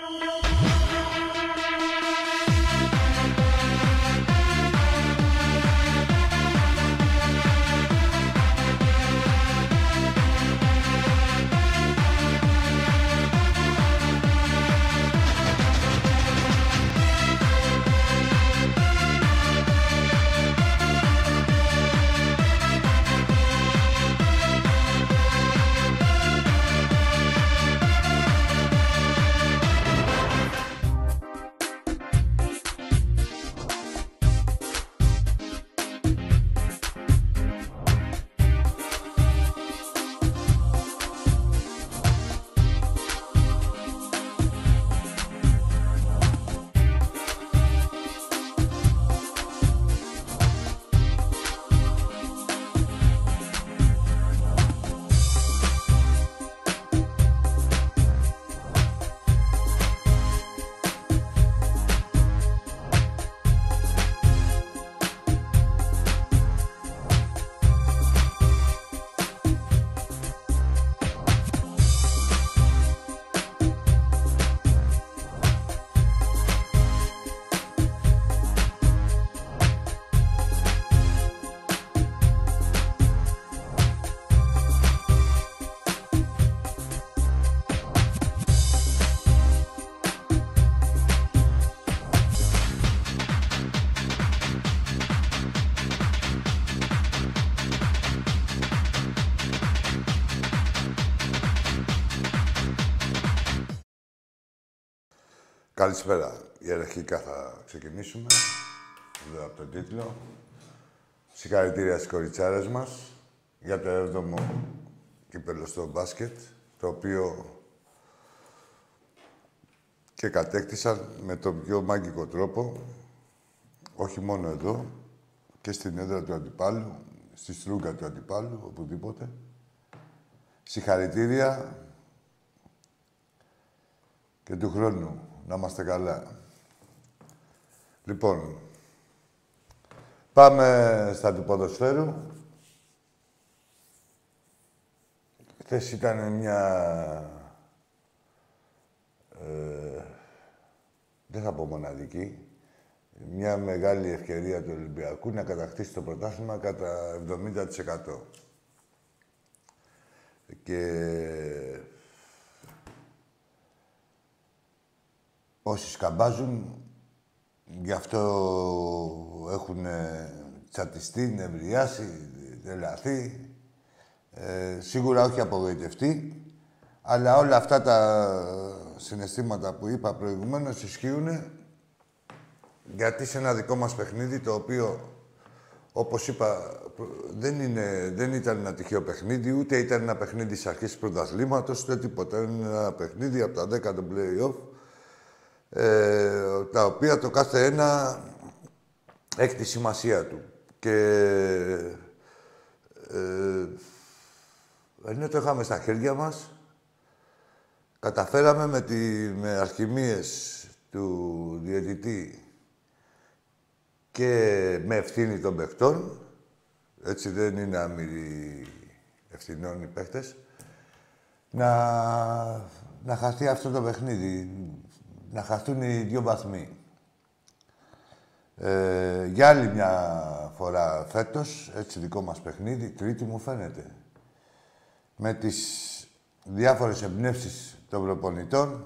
Música Καλησπέρα. Ιεραρχικά θα ξεκινήσουμε. Εδώ από τον τίτλο. Συγχαρητήρια στις κοριτσάρες μας για το 7ο κύπελο στο μπάσκετ, το οποίο και κατέκτησαν με τον πιο μάγκικο τρόπο, όχι μόνο εδώ, και στην έδρα του αντιπάλου, στη στρούγκα του αντιπάλου, οπουδήποτε. Συγχαρητήρια και του χρόνου να είμαστε καλά. Λοιπόν, πάμε στα του ποδοσφαίρου. Χθες ήταν μια... Ε, δεν θα πω μοναδική. Μια μεγάλη ευκαιρία του Ολυμπιακού να κατακτήσει το πρωτάθλημα κατά 70%. Και Όσοι σκαμπάζουν, γι' αυτό έχουν τσατιστεί, νευριάσει, τρελαθεί. Ε, σίγουρα όχι απογοητευτεί, αλλά όλα αυτά τα συναισθήματα που είπα προηγουμένως ισχύουν γιατί σε ένα δικό μας παιχνίδι, το οποίο, όπως είπα, δεν, είναι, δεν ήταν ένα τυχαίο παιχνίδι, ούτε ήταν ένα παιχνίδι στις αρχές του πρωταθλήματος, ούτε τίποτα. Είναι ένα παιχνίδι από τα 10 των play-off, ε, τα οποία το κάθε ένα έχει τη σημασία του. Και ε, ενώ το είχαμε στα χέρια μας, καταφέραμε με, τη, με αρχημίες του διαιτητή και με ευθύνη των παιχτών, έτσι δεν είναι άμυροι ευθυνών οι παίχτες, να, να χαθεί αυτό το παιχνίδι να χαθούν οι δύο βαθμοί. Ε, για άλλη μια φορά φέτος, έτσι δικό μας παιχνίδι, τρίτη μου φαίνεται. Με τις διάφορες εμπνεύσεις των προπονητών,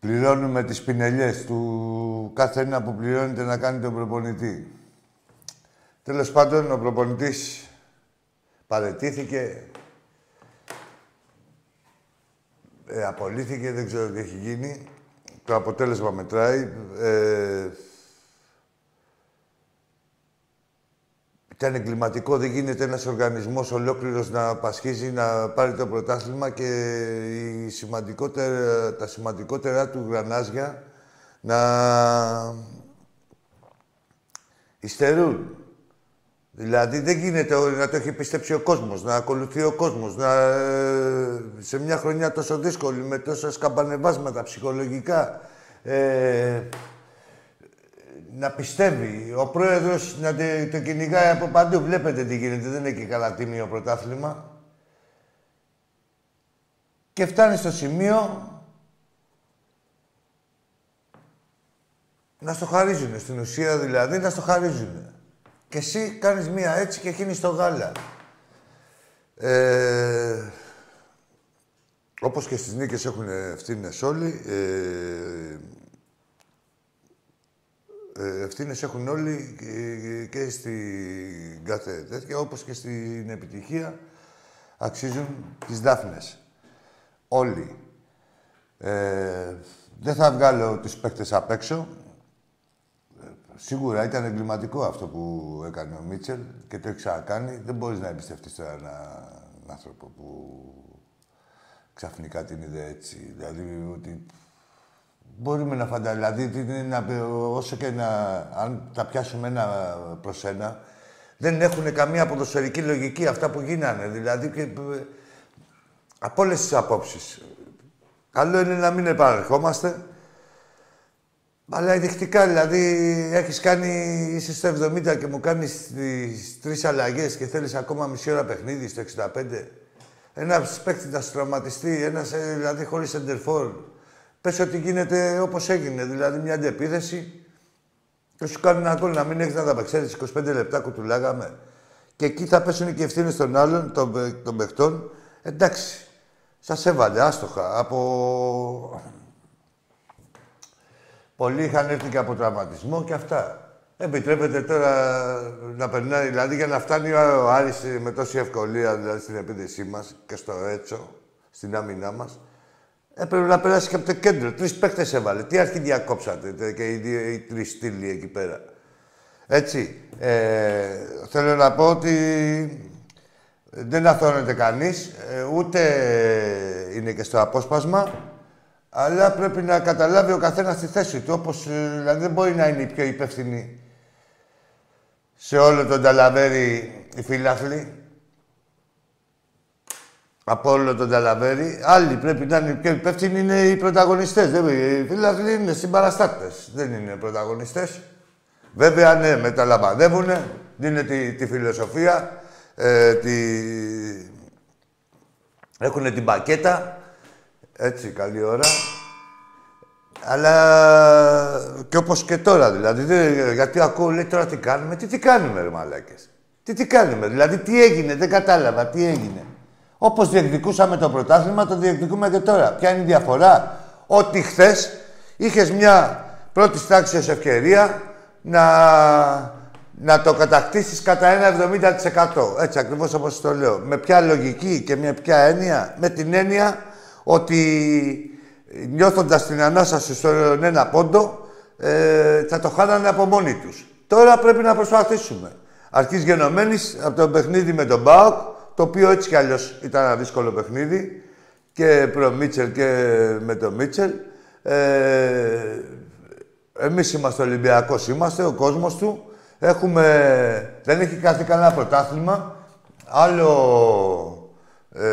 πληρώνουμε τις πινελιές του κάθε ένα που πληρώνεται να κάνει τον προπονητή. Τέλος πάντων, ο προπονητής παρετήθηκε, ε, απολύθηκε, δεν ξέρω τι έχει γίνει. Το αποτέλεσμα μετράει. Ε, ήταν εγκληματικό, δεν γίνεται ένας οργανισμός ολόκληρος να πασχίζει, να πάρει το πρωτάθλημα και η σημαντικότερα, τα σημαντικότερα του γρανάζια να υστερούν. Δηλαδή δεν γίνεται να το έχει πιστέψει ο κόσμος, να ακολουθεί ο κόσμος, να, ε, σε μια χρονιά τόσο δύσκολη, με τόσα σκαμπανεβάσματα ψυχολογικά, ε, να πιστεύει. Ο πρόεδρος να το κυνηγάει από παντού. Βλέπετε τι γίνεται, δεν έχει και καλά τίμιο πρωτάθλημα. και φτάνει στο σημείο να στο χαρίζουν. Στην ουσία δηλαδή να στο χαρίζουν. Και εσύ κάνεις μία έτσι και εκείνη στο γάλα. Ε, όπως και στις νίκες έχουν ευθύνες όλοι, ε, ε, ευθύνες έχουν όλοι και στην κάθε τέτοια, όπως και στην επιτυχία αξίζουν τις δάφνες. Όλοι. Ε, δεν θα βγάλω τους παίκτες απ' έξω. Σίγουρα ήταν εγκληματικό αυτό που έκανε ο Μίτσελ και το έχει ξανακάνει. Δεν μπορείς να εμπιστευτείς τώρα έναν άνθρωπο που ξαφνικά την είδε έτσι. Δηλαδή ότι μπορούμε να φανταστούμε. Δηλαδή όσο και να... Αν τα πιάσουμε ένα προς ένα, δεν έχουν καμία ποδοσφαιρική λογική αυτά που γίνανε. Δηλαδή και, από όλες τις απόψεις. Καλό είναι να μην επαναρχόμαστε. Αλλά ενδεικτικά, δηλαδή, έχεις κάνει, είσαι στο 70 και μου κάνεις τις τρεις αλλαγές και θέλεις ακόμα μισή ώρα παιχνίδι στο 65. Ένας παίκτης να σου τραυματιστεί, ένας, ε, δηλαδή, χωρίς εντερφόρ. Πες ότι γίνεται όπως έγινε, δηλαδή μια αντεπίθεση και σου κάνουν ένα κόλλο να μην έχεις να τα παίξεις 25 λεπτά κουτουλάγαμε. Και εκεί θα πέσουν και ευθύνες των άλλων, των, των παιχτών. Εντάξει, σας έβαλε άστοχα από Πολλοί είχαν έρθει και από τραυματισμό και αυτά. Επιτρέπεται τώρα να περνάει, δηλαδή για να φτάνει ο Άρης με τόση ευκολία δηλαδή, στην επίδεσή μας και στο έτσο, στην άμυνά μας. Έπρεπε να περάσει και από το κέντρο. Τρεις παίκτες έβαλε. Τι αρχή διακόψατε και οι, οι τρεις στήλοι εκεί πέρα. Έτσι. Ε, θέλω να πω ότι δεν αθώνεται κανείς, ε, ούτε είναι και στο απόσπασμα. Αλλά πρέπει να καταλάβει ο καθένας τη θέση του. Όπως, ε, δηλαδή δεν μπορεί να είναι η πιο υπεύθυνη σε όλο τον Ταλαβέρι η φιλάθλη. Από όλο τον Ταλαβέρι. Άλλοι πρέπει να είναι οι πιο υπεύθυνοι είναι οι πρωταγωνιστές. οι φιλάθλοι είναι συμπαραστάτες. Δεν είναι πρωταγωνιστές. Βέβαια, ναι, μεταλαμβανεύουν, δίνουν τη, τη φιλοσοφία, ε, τη... έχουν την πακέτα, έτσι, καλή ώρα. Αλλά και όπως και τώρα, δηλαδή. γιατί ακούω, λέει τώρα τι κάνουμε. Τι τι κάνουμε, ρε μαλάκες; Τι τι κάνουμε, δηλαδή τι έγινε, δεν κατάλαβα, τι έγινε. Όπως διεκδικούσαμε το πρωτάθλημα, το διεκδικούμε και τώρα. Ποια είναι η διαφορά; Ότι χθες είχες μια πρώτης τάξης ευκαιρία να, να το κατακτήσεις κατά ένα 70%. Έτσι ακριβώς όπως το λέω. Με ποια λογική και με ποια έννοια; Με την έννοια ότι νιώθοντας την ανάσταση στον ένα πόντο, ε, θα το χάνανε από μόνοι τους. Τώρα πρέπει να προσπαθήσουμε. Αρχής γενομένης από το παιχνίδι με τον Μπάουκ, το οποίο έτσι κι αλλιώς ήταν ένα δύσκολο παιχνίδι, και προ Μίτσελ και με τον Μίτσελ. Ε, εμείς είμαστε Ολυμπιακός, είμαστε, ο κόσμος του. Έχουμε... Δεν έχει κάτι κανένα πρωτάθλημα. Άλλο... Ε,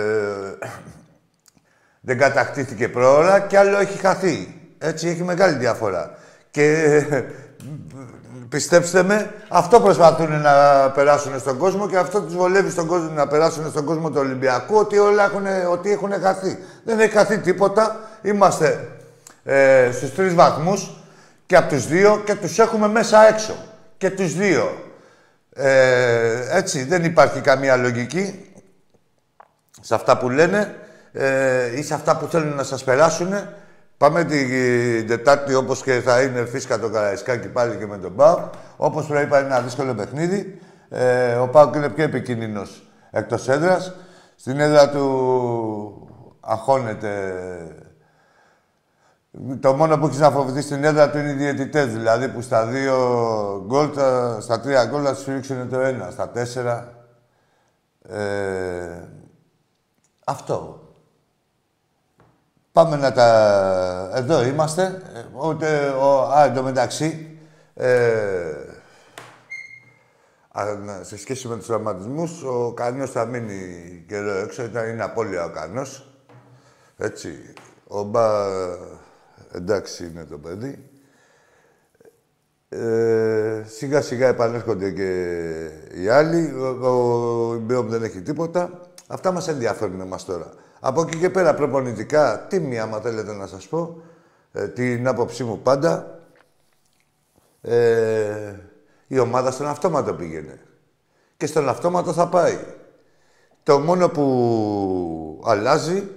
δεν κατακτήθηκε πρόωρα και άλλο έχει χαθεί. Έτσι έχει μεγάλη διαφορά. Και πιστέψτε με, αυτό προσπαθούν να περάσουν στον κόσμο και αυτό τους βολεύει στον κόσμο να περάσουν στον κόσμο του Ολυμπιακού ότι όλα έχουν, ότι έχουν χαθεί. Δεν έχει χαθεί τίποτα. Είμαστε ε, στους τρεις βαθμούς και από τους δύο και τους έχουμε μέσα έξω. Και τους δύο. Ε, έτσι, δεν υπάρχει καμία λογική σε αυτά που λένε ε, ή σε αυτά που θέλουν να σας περάσουν. Πάμε την Τετάρτη όπως και θα είναι φύσκα το Καραϊσκάκι πάλι και με τον Πάο. Όπως πρέπει είπα είναι ένα δύσκολο παιχνίδι. Ε, ο Πάο είναι πιο επικίνδυνος εκτός έδρας. Στην έδρα του αγχώνεται το μόνο που έχεις να φοβηθείς στην έδρα του είναι οι διαιτητές. Δηλαδή που στα δύο γκολ, στα τρία γκολ θα σου ρίξουν το ένα. Στα τέσσερα. Ε, αυτό. Πάμε να τα... Εδώ είμαστε. Ούτε... Ο... Α, εντωμεταξύ... Ε... σε σχέση με τους τραυματισμούς, ο Κανός θα μείνει καιρό έξω. Ήταν, είναι απώλεια ο Κανός. Έτσι. Ο Μπα... Εντάξει είναι το παιδί. Ε, σιγά σιγά επανέρχονται και οι άλλοι. Ο, ο δεν έχει τίποτα. Αυτά μας ενδιαφέρουν εμάς τώρα. Από εκεί και πέρα προπονητικά, τι άμα θέλετε να σας πω, ε, την άποψή μου πάντα, ε, η ομάδα στον αυτόματο πήγαινε. Και στον αυτόματο θα πάει. Το μόνο που αλλάζει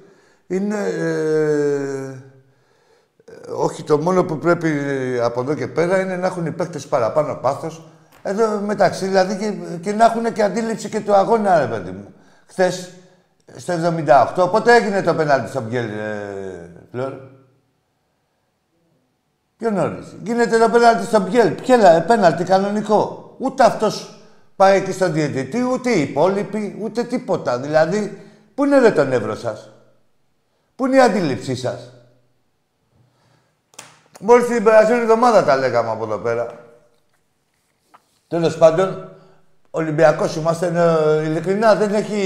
είναι... Ε, όχι, το μόνο που πρέπει από εδώ και πέρα είναι να έχουν οι παίκτες παραπάνω πάθος. Εδώ μεταξύ, δηλαδή, και, και να έχουν και αντίληψη και του αγώνα, ρε παιδί μου. Χθες, στο 78, πότε έγινε το πέναλτι στο Μπιέλ, ε, Φλόρ; Πιο νωρίς. Γίνεται το πέναλτι στο Μπιέλ. Πιέλα, πέναλτι κανονικό. Ούτε αυτός πάει εκεί στον διαιτητή, ούτε οι υπόλοιποι, ούτε τίποτα. Δηλαδή, πού είναι ρε το νεύρο σας; Πού είναι η αντίληψή σας; Μόλις την περασμένη εβδομάδα τα λέγαμε από εδώ πέρα. Τέλος πάντων, Ολυμπιακός είμαστε, ε, ειλικρινά, δεν έχει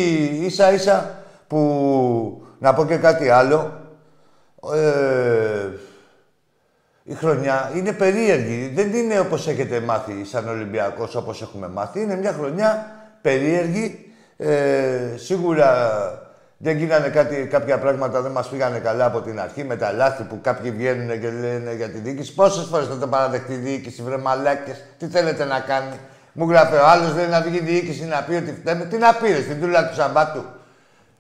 ίσα ίσα που... Να πω και κάτι άλλο. Ε, η χρονιά είναι περίεργη. Δεν είναι όπως έχετε μάθει σαν Ολυμπιακός, όπως έχουμε μάθει. Είναι μια χρονιά περίεργη. Ε, σίγουρα δεν γίνανε κάτι, κάποια πράγματα, δεν μας πήγανε καλά από την αρχή με τα λάθη που κάποιοι βγαίνουν και λένε για τη διοίκηση. Πόσες φορές θα το παραδεχτεί η διοίκηση, βρε μαλάκες, τι θέλετε να κάνει. Μου γράφει ο άλλος, λέει να βγει η διοίκηση να πει ότι φταίμε. Τι να πει, στην τούλα του Σαμπάτου.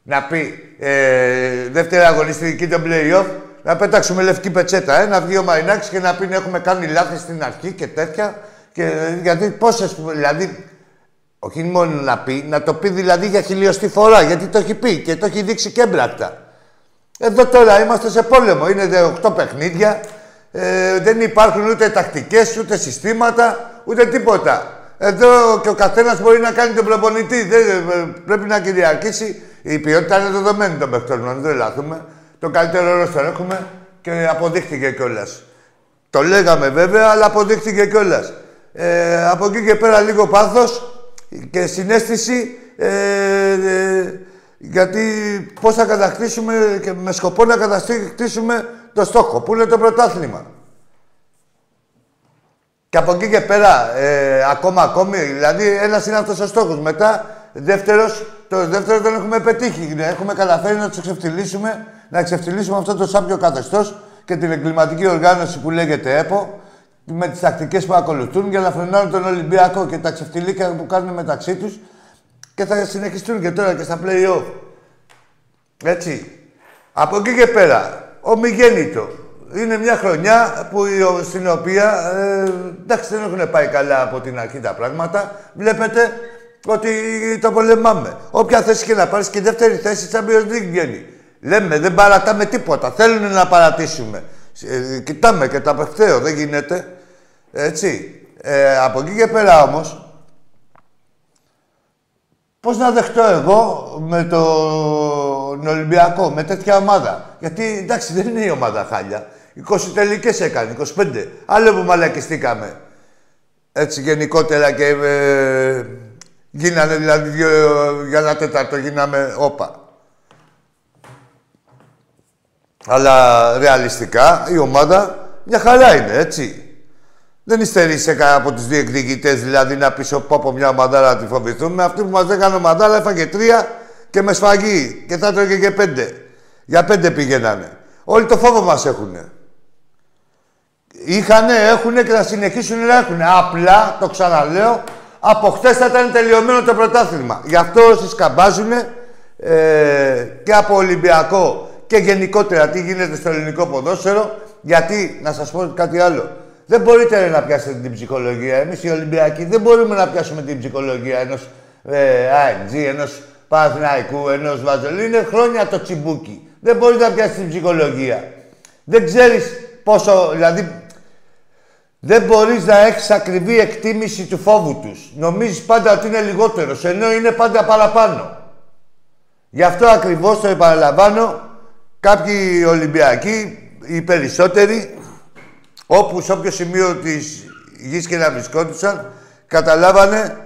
Να πει ε, δεύτερη αγωνιστική των play-off, να πέταξουμε λευκή πετσέτα, ε, να βγει ο Μαρινάκης και να πει έχουμε κάνει λάθη στην αρχή και τέτοια. Και, γιατί πόσες, δηλαδή, όχι μόνο να πει, να το πει δηλαδή για χιλιοστή φορά, γιατί το έχει πει και το έχει δείξει και έμπρακτα. Εδώ τώρα είμαστε σε πόλεμο, είναι 8 παιχνίδια, ε, δεν υπάρχουν ούτε τακτικές, ούτε συστήματα, ούτε τίποτα. Εδώ και ο καθένας μπορεί να κάνει τον προπονητή. Δεν, ε, πρέπει να κυριαρχήσει. Η ποιότητα είναι δεδομένη των παιχτών δεν λάθουμε. Το καλύτερο ρόλο έχουμε και αποδείχθηκε κιόλας. Το λέγαμε βέβαια, αλλά αποδείχθηκε κιόλας. Ε, από εκεί και πέρα λίγο πάθος και συνέστηση ε, ε, γιατί πώς θα κατακτήσουμε και με σκοπό να κατακτήσουμε το στόχο που είναι το πρωτάθλημα. Και από εκεί και πέρα, ε, ακόμα ακόμη, δηλαδή ένας είναι αυτός ο στόχος. Μετά, δεύτερος, το δεύτερο δεν έχουμε πετύχει. Έχουμε καταφέρει να του εξευθυλίσουμε, να εξευθυλίσουμε αυτό το σάπιο καθεστώς και την εγκληματική οργάνωση που λέγεται ΕΠΟ, με τις τακτικές που ακολουθούν για να φρενώνουν τον Ολυμπιακό και τα ξεφτυλίκια που κάνουν μεταξύ τους και θα συνεχιστούν και τώρα και στα play-off. Έτσι. Από εκεί και πέρα, ο Μιγέννητο. Είναι μια χρονιά που, στην οποία, ε, εντάξει, δεν έχουν πάει καλά από την αρχή τα πράγματα. Βλέπετε ότι το πολεμάμε. Όποια θέση και να πάρεις και δεύτερη θέση, Champions League βγαίνει. Λέμε, δεν παρατάμε τίποτα. Θέλουν να παρατήσουμε. Ε, κοιτάμε και τα απευθέω, δεν γίνεται. Έτσι. Ε, από εκεί και πέρα όμως, πώς να δεχτώ εγώ με τον Ολυμπιακό, με τέτοια ομάδα; Γιατί εντάξει δεν είναι η ομάδα χάλια. 20 τελικές έκανε, 25. Άλλο που μαλακιστήκαμε. Έτσι γενικότερα και ε, γίνανε δηλαδή δυο, για ένα τέταρτο γίναμε όπα. Αλλά ρεαλιστικά η ομάδα μια χαρά είναι, έτσι. Δεν υστερεί από τους διεκδικητές, δηλαδή να πεις από μια μαντάρα να τη φοβηθούμε. Αυτή που μας έκανε μαντάρα έφαγε τρία και με σφαγή. Και θα έτρωγε και πέντε. Για πέντε πηγαίνανε. Όλοι το φόβο μας έχουν. Είχανε, έχουνε και θα συνεχίσουν να έχουν. Απλά, το ξαναλέω, από χτε θα ήταν τελειωμένο το πρωτάθλημα. Γι' αυτό όσοι σκαμπάζουν ε, και από Ολυμπιακό και γενικότερα τι γίνεται στο ελληνικό ποδόσφαιρο. Γιατί, να σας πω κάτι άλλο, δεν μπορείτε να πιάσετε την ψυχολογία. Εμείς οι Ολυμπιακοί δεν μπορούμε να πιάσουμε την ψυχολογία ενός ε, ANG, ενός Παναθηναϊκού, ενός Βαζελού. Είναι χρόνια το τσιμπούκι. Δεν μπορείς να πιάσεις την ψυχολογία. Δεν ξέρεις πόσο. Δηλαδή, δεν μπορείς να έχεις ακριβή εκτίμηση του φόβου τους. Νομίζεις πάντα ότι είναι λιγότερος, ενώ είναι πάντα παραπάνω. Γι' αυτό ακριβώς το επαναλαμβάνω, κάποιοι Ολυμπιακοί, οι περισσότεροι, όπου σε όποιο σημείο της γης και να βρισκόντουσαν, καταλάβανε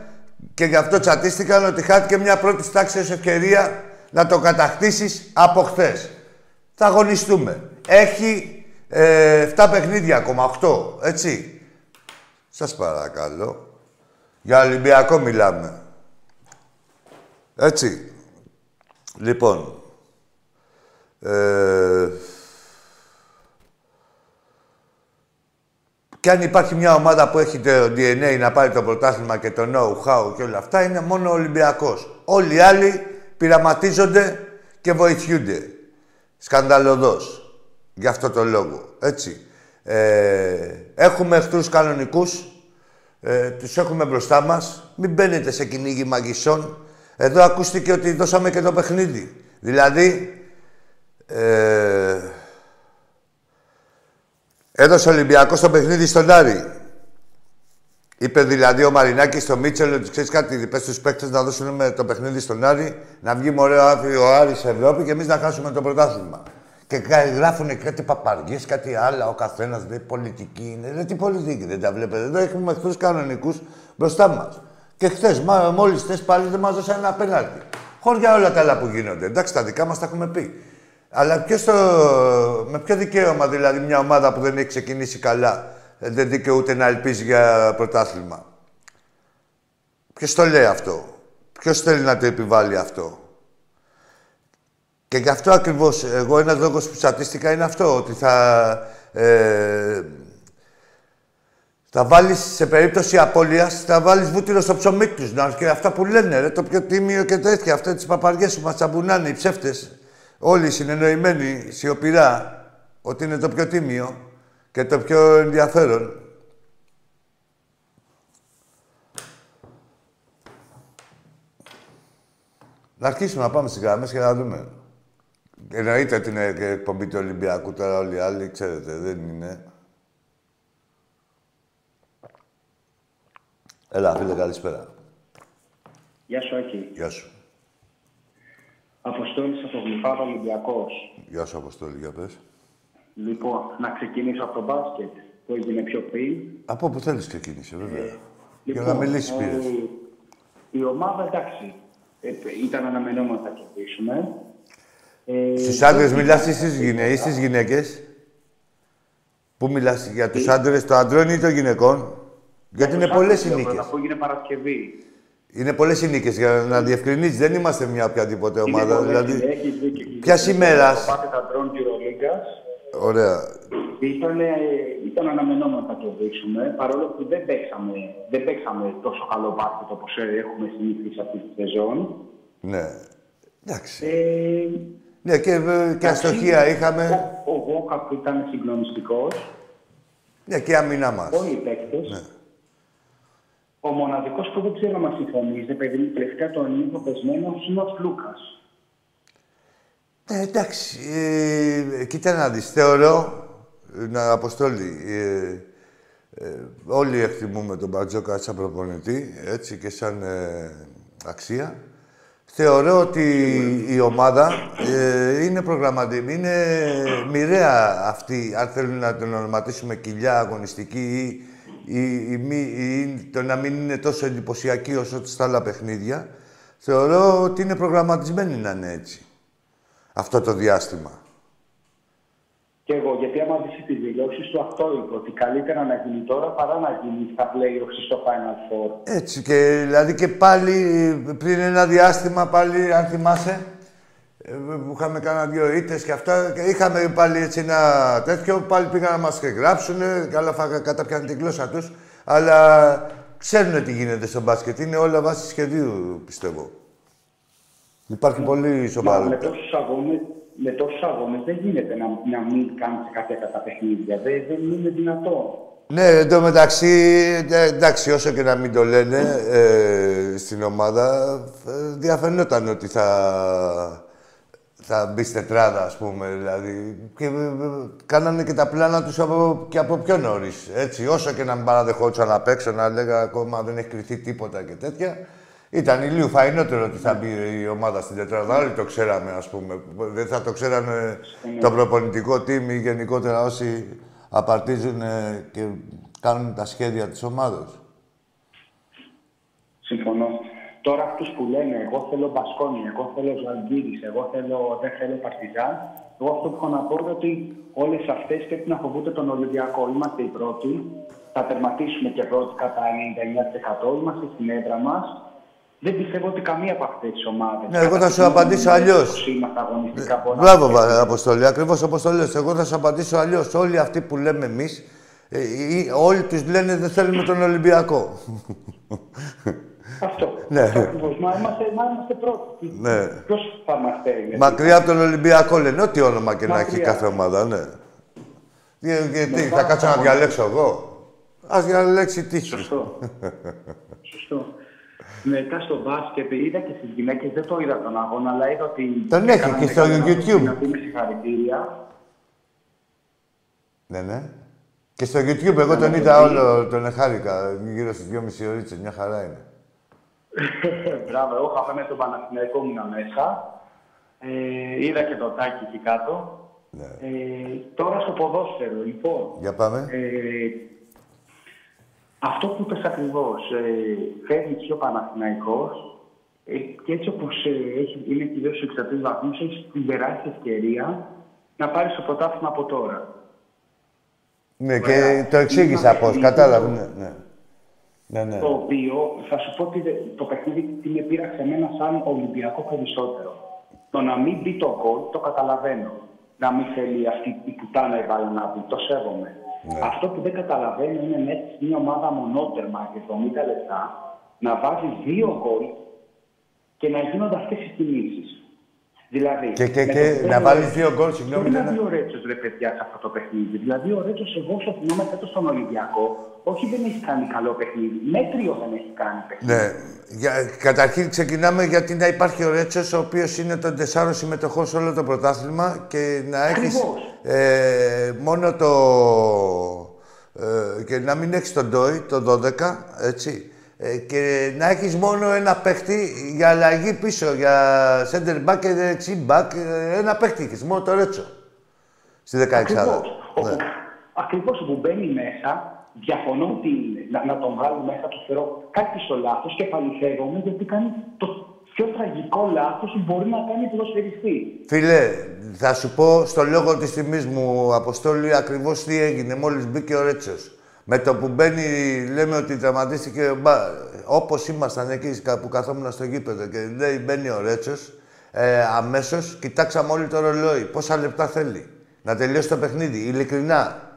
και γι' αυτό τσατίστηκαν ότι χάθηκε μια πρώτης τάξης ευκαιρία να το κατακτήσεις από χθες. Θα αγωνιστούμε. Έχει ε, 7 παιχνίδια ακόμα, 8, έτσι. Σας παρακαλώ. Για Ολυμπιακό μιλάμε. Έτσι. Λοιπόν, Ε, και αν υπάρχει μια ομάδα που έχει το DNA να πάρει το πρωτάθλημα και το know-how και όλα αυτά, είναι μόνο ο Ολυμπιακός. Όλοι οι άλλοι πειραματίζονται και βοηθιούνται. Σκανδαλωδώς. Γι' αυτό το λόγο. Έτσι. Ε, έχουμε εχθρούς κανονικούς. Ε, τους έχουμε μπροστά μας. Μην μπαίνετε σε κυνήγι μαγισσών. Εδώ ακούστηκε ότι δώσαμε και το παιχνίδι. Δηλαδή, ε, έδωσε ο Ολυμπιακός το παιχνίδι στον Άρη. Είπε δηλαδή ο Μαρινάκης στο Μίτσελ ότι ξέρεις κάτι, πες στου παίκτες να δώσουν με το παιχνίδι στον Άρη, να βγει μωρέο ο Άρη σε Ευρώπη και εμείς να χάσουμε το πρωτάθλημα. Και γράφουν κάτι παπαργίε, κάτι άλλα. Ο καθένας λέει πολιτική είναι. Λέει τι πολιτική δεν τα βλέπετε. Εδώ έχουμε εχθρούς κανονικούς μπροστά μας. Και χθες, μόλις χθες πάλι δεν μας δώσαν ένα πέναλτι. Χωριά όλα τα άλλα που γίνονται. Εντάξει, τα δικά μας τα έχουμε πει. Αλλά ποιος το... με ποιο δικαίωμα δηλαδή μια ομάδα που δεν έχει ξεκινήσει καλά δεν δικαιούται να ελπίζει για πρωτάθλημα; Ποιος το λέει αυτό; Ποιος θέλει να το επιβάλλει αυτό; Και γι' αυτό ακριβώς, εγώ ένας λόγος που στατίστηκα είναι αυτό, ότι θα... Ε, θα βάλεις σε περίπτωση απώλειας, θα βάλεις βούτυρο στο ψωμί τους. Και αυτά που λένε, ρε, το πιο τίμιο και τέτοια. Αυτέ τις παπαριές που μας τσαμπουνάνε οι ψεύτες. Όλοι συνεννοημένοι, σιωπηρά, ότι είναι το πιο τίμιο και το πιο ενδιαφέρον. Να αρχίσουμε να πάμε στις γραμμές και να δούμε. Εννοείται ότι είναι και εκπομπή του Ολυμπιακού τώρα όλοι οι άλλοι, ξέρετε, δεν είναι. Έλα, φίλε, καλησπέρα. Γεια σου, Άκη. Γεια σου. Αποστόλης από Γλυφάδα, Ολυμπιακός. Γεια σου, Αποστόλη, για πες. Λοιπόν, να ξεκινήσω από το μπάσκετ που έγινε πιο πριν. Από όπου θέλεις ξεκίνησε, βέβαια. Ε, Για λοιπόν, να μιλήσεις ε, πήρες. Η ομάδα, εντάξει, ε, ήταν αναμενόμενο να κερδίσουμε. Ε, Στους άντρες μιλάς ή στις, γυναί, ή στις γυναίκες; Πού μιλάς, για τους άντρες των αντρών ή των γυναικών; Γιατί είναι τους πολλές οι άντρες, νίκες. Που έγινε Παρασκευή. Είναι πολλές οι νίκες, για να διευκρινίσεις. Δεν είμαστε μια οποιαδήποτε ομάδα. Είναι πολλές, δηλαδή, έχεις δίκιο. ποιας ημέρας; Το πάτε τα ντρόν Euroligas. ωραία. Ήταν, ε, ήταν αναμενόμενο να κερδίσουμε, παρόλο που δεν παίξαμε, δεν παίξαμε τόσο καλό μπάσκετ όπως ε, έχουμε συνηθίσει αυτή τη σεζόν. Ναι. Εντάξει. Ε, Ναι, και, ε, και αστοχία είχαμε. Ο, ο Βόκα που ήταν συγκλονιστικός, Ναι, και η αμυνά μας. όλοι οι παίκτες. Ναι. Ο μοναδικός που δεν ξέρω να μας συμφωνήσει, παιδί μου, τελευταία τον λίγο πεσμένο, είναι ο Φλούκας. Ε, εντάξει. Ε, κοίτα να δεις. Θεωρώ, να αποστόλει, ε, ε, όλοι εκτιμούμε τον Μπαρτζόκα σαν προπονητή, έτσι, και σαν ε, αξία. Θεωρώ ότι η ομάδα ε, είναι προγραμματισμένη, είναι μοιραία αυτή, αν θέλουν να τον ονοματίσουμε κοιλιά αγωνιστική ή, ή, ή μη- ή το να μην είναι τόσο εντυπωσιακή όσο στα άλλα παιχνίδια. Θεωρώ ότι είναι προγραμματισμένη να είναι έτσι αυτό το διάστημα. Και εγώ, γιατί άμα δεις τις δηλώσεις του, αυτό είπε, ότι καλύτερα να γίνει τώρα παρά να γίνει στα playoffs ή στο Final Four. Έτσι και δηλαδή και πάλι πριν ένα διάστημα πάλι, αν θυμάσαι, ε, που είχαμε κάνα δύο ήττες και αυτά, και είχαμε πάλι έτσι ένα τέτοιο, πάλι πήγαν να μας και γράψουνε, καλά φάγα, καταπιάνε την γλώσσα τους, αλλά ξέρουν τι γίνεται στο μπάσκετ, είναι όλα βάση σχεδίου, πιστεύω. Υπάρχει πολύ Μα με σοβαρότητα. τόσους αγώνες, με τόσους αγώνες δεν γίνεται να, να μην κάνεις κάποια κατά παιχνίδια. Δεν, δεν είναι δυνατό. Ναι, εν τω μεταξύ, ε, εντάξει, όσο και να μην το λένε ε, στην ομάδα, ε, διαφαινόταν ότι θα, θα μπει στη τετράδα, ας πούμε, δηλαδή. Και ε, ε, κάνανε και τα πλάνα τους από, και από πιο νωρίς, έτσι. Όσο και να μην παραδεχόντουσαν απ' έξω, να λέγα ακόμα δεν έχει κρυθεί τίποτα και τέτοια. Ήταν ηλίου φαϊνότερο ότι θα μπει η ομάδα στην τετράδα. Όλοι το ξέραμε, ας πούμε. Δεν θα το ξέρανε το προπονητικό team ή γενικότερα όσοι απαρτίζουν ε, και κάνουν τα σχέδια της ομάδας. Συμφωνώ. Τώρα αυτούς που λένε εγώ θέλω Μπασκόνια, εγώ θέλω Ζαλγκύρης, εγώ θέλω, δεν θέλω Παρτιζάν, εγώ αυτό που έχω να πω είναι ότι όλες αυτές πρέπει να φοβούνται τον Ολυμπιακό. Είμαστε οι πρώτοι, θα τερματίσουμε και πρώτοι κατά 99%, είμαστε στην έδρα μας δεν πιστεύω ότι καμία από αυτές τις ομάδες. Ναι, εγώ θα σου απαντήσω αλλιώς. Μπράβο, Αποστολή, ακριβώς όπως το λες. Εγώ θα σου απαντήσω αλλιώς. Όλοι αυτοί που λέμε εμείς, ε, όλοι τους λένε δεν θέλουμε τον Ολυμπιακό. Αυτό. Ναι. Μα είμαστε, μα είμαστε πρώτοι. Ναι. Ποιος θα μα θέλει. Μακριά από τον Ολυμπιακό λένε, ό,τι όνομα και να έχει κάθε ομάδα, ναι. Γιατί θα κάτσω να διαλέξω εγώ; Α διαλέξει τι. Σωστό. Σωστό. Μετά στο μπάσκετ είδα και στις γυναίκες, δεν το είδα τον αγώνα, αλλά είδα ότι. Τον έχει και στο YouTube. Να πούμε συγχαρητήρια. Ναι, ναι. Και στο YouTube εγώ τον είδα όλο, τον εχάρηκα γύρω στις 2,5 ώρες. Μια χαρά είναι. Μπράβο, εγώ είχα με τον Παναθηναϊκό μου μέσα. Ε, είδα και το τάκι εκεί κάτω. Ναι. Ε, τώρα στο ποδόσφαιρο, λοιπόν. Για πάμε. Ε, αυτό που είπες ακριβώς, ε, φέρνει και ο Παναθηναϊκός ε, και έτσι όπως ε, έχει, είναι κυρίως στους 63 βαθμούς, έχεις την τεράστια ευκαιρία να πάρεις το πρωτάθλημα από τώρα. Ναι, και το εξήγησα πώς, κατάλαβα. Ναι, ναι. Ναι, ναι. Το οποίο θα σου πω ότι το παιχνίδι τι με πήραξε εμένα σαν Ολυμπιακό περισσότερο. Το να μην μπει το γκολ το καταλαβαίνω. Να μην θέλει αυτή η πουτάνα η να μπει, το σέβομαι. Ναι. Αυτό που δεν καταλαβαίνω είναι μέσα σε μια ομάδα μονότερμα και 70 λεπτά να βάζεις δύο γκολ και να γίνονται αυτές οι κινήσεις. Δηλαδή. Και, και, και να βάλεις δύο γκολ, συγγνώμη. Δεν είναι ο Ρέτσο ρε παιδιά σε αυτό το παιχνίδι. Δηλαδή, ο Ρέτσος, εγώ όσο θυμάμαι φέτος στον Ολυμπιακό, όχι δεν έχει κάνει καλό παιχνίδι. Μέτριο δεν έχει κάνει παιχνίδι. Ναι. Για, καταρχήν ξεκινάμε γιατί να υπάρχει ο Ρέτσος, ο οποίος είναι των τεσσάρων συμμετοχών σε όλο το πρωτάθλημα και να έχεις ε, μόνο το. Ε, και να μην έχεις τον Ντόι, το 12, έτσι. Ε, και να έχεις μόνο ένα παίχτη για αλλαγή πίσω, για center back και δεξί back, ε, ένα παίχτη έχεις, μόνο το Ρέτσο. Στη 16 Ακριβώς. Ναι. Ακριβώς που μπαίνει μέσα, διαφωνώ ότι να, να τον βγάλω μέσα, το θεωρώ κάτι στο λάθος και παληθεύομαι γιατί κάνει το πιο τραγικό λάθος που μπορεί να κάνει ποδοσφαιριστή. Φίλε, θα σου πω στο λόγο της τιμής μου, Αποστόλη, ακριβώς τι έγινε μόλις μπήκε ο Ρέτσος. Με το που μπαίνει, λέμε ότι τραυματίστηκε, όπως ήμασταν εκεί που καθόμουν στο γήπεδο και λέει μπαίνει ο Ρέτσος, ε, αμέσως κοιτάξαμε όλοι το ρολόι. Πόσα λεπτά θέλει να τελειώσει το παιχνίδι, ειλικρινά.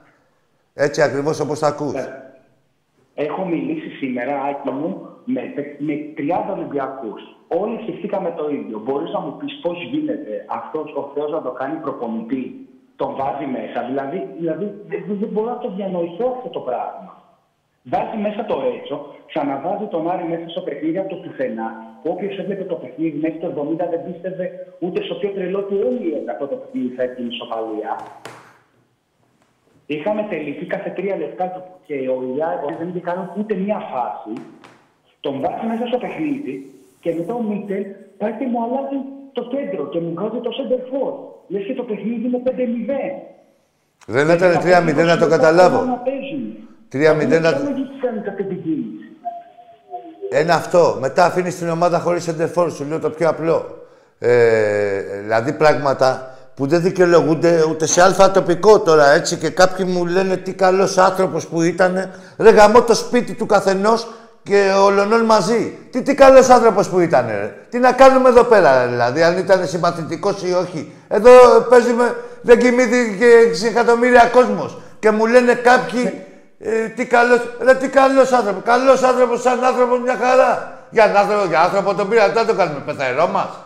Έτσι ακριβώς όπως τα ακούς. Ε, έχω μιλήσει σήμερα, Άκη μου, με, με 30 Ολυμπιακούς. Όλοι σκεφτήκαμε το ίδιο. Μπορείς να μου πεις πώς γίνεται αυτός ο Θεός να το κάνει προπονητή τον βάζει μέσα. Δηλαδή, δηλαδή δεν, δεν μπορώ να το διανοηθώ αυτό το πράγμα. Βάζει μέσα το Ρέτσο, ξαναβάζει τον Άρη μέσα στο παιχνίδι από το πουθενά. Όποιος έβλεπε το παιχνίδι μέχρι το 70 δεν πίστευε ούτε στο πιο τρελό του όλοι αυτό το παιχνίδι θα έχει ισοπαλία. Είχαμε τελειώσει κάθε τρία λεπτά και ο Ιάκο δεν είχε κάνει ούτε μία φάση. Τον βάζει μέσα στο παιχνίδι και μετά ο Μίτερ πάει και μου αλλάζει το κέντρο και μου βγάζει το center Λες και το παιχνίδι είναι 5-0. Δεν ήταν 3-0 να το καταλάβω. 3-0 να... Ένα αυτό. Μετά αφήνεις την ομάδα χωρίς εντερφόρ. Σου λέω το πιο απλό. Ε, δηλαδή πράγματα που δεν δικαιολογούνται ούτε σε αλφα τοπικό τώρα έτσι και κάποιοι μου λένε τι καλός άνθρωπος που ήταν. Ρε γαμώ το σπίτι του καθενός και ο Λονόν μαζί. Τι, τι καλός άνθρωπος που ήταν, ρε. Τι να κάνουμε εδώ πέρα, δηλαδή, αν ήταν συμπαθητικός ή όχι. Εδώ παίζει με. Δεν κοιμήθηκε 6 εκατομμύρια κόσμος. Και μου λένε κάποιοι. Ε, τι καλός. Ρε, τι καλός άνθρωπο. Καλός άνθρωπος, σαν άνθρωπος, μια χαρά. Για άνθρωπο, για άνθρωπο τον πήρα, δεν το κάνουμε πεθαερό μας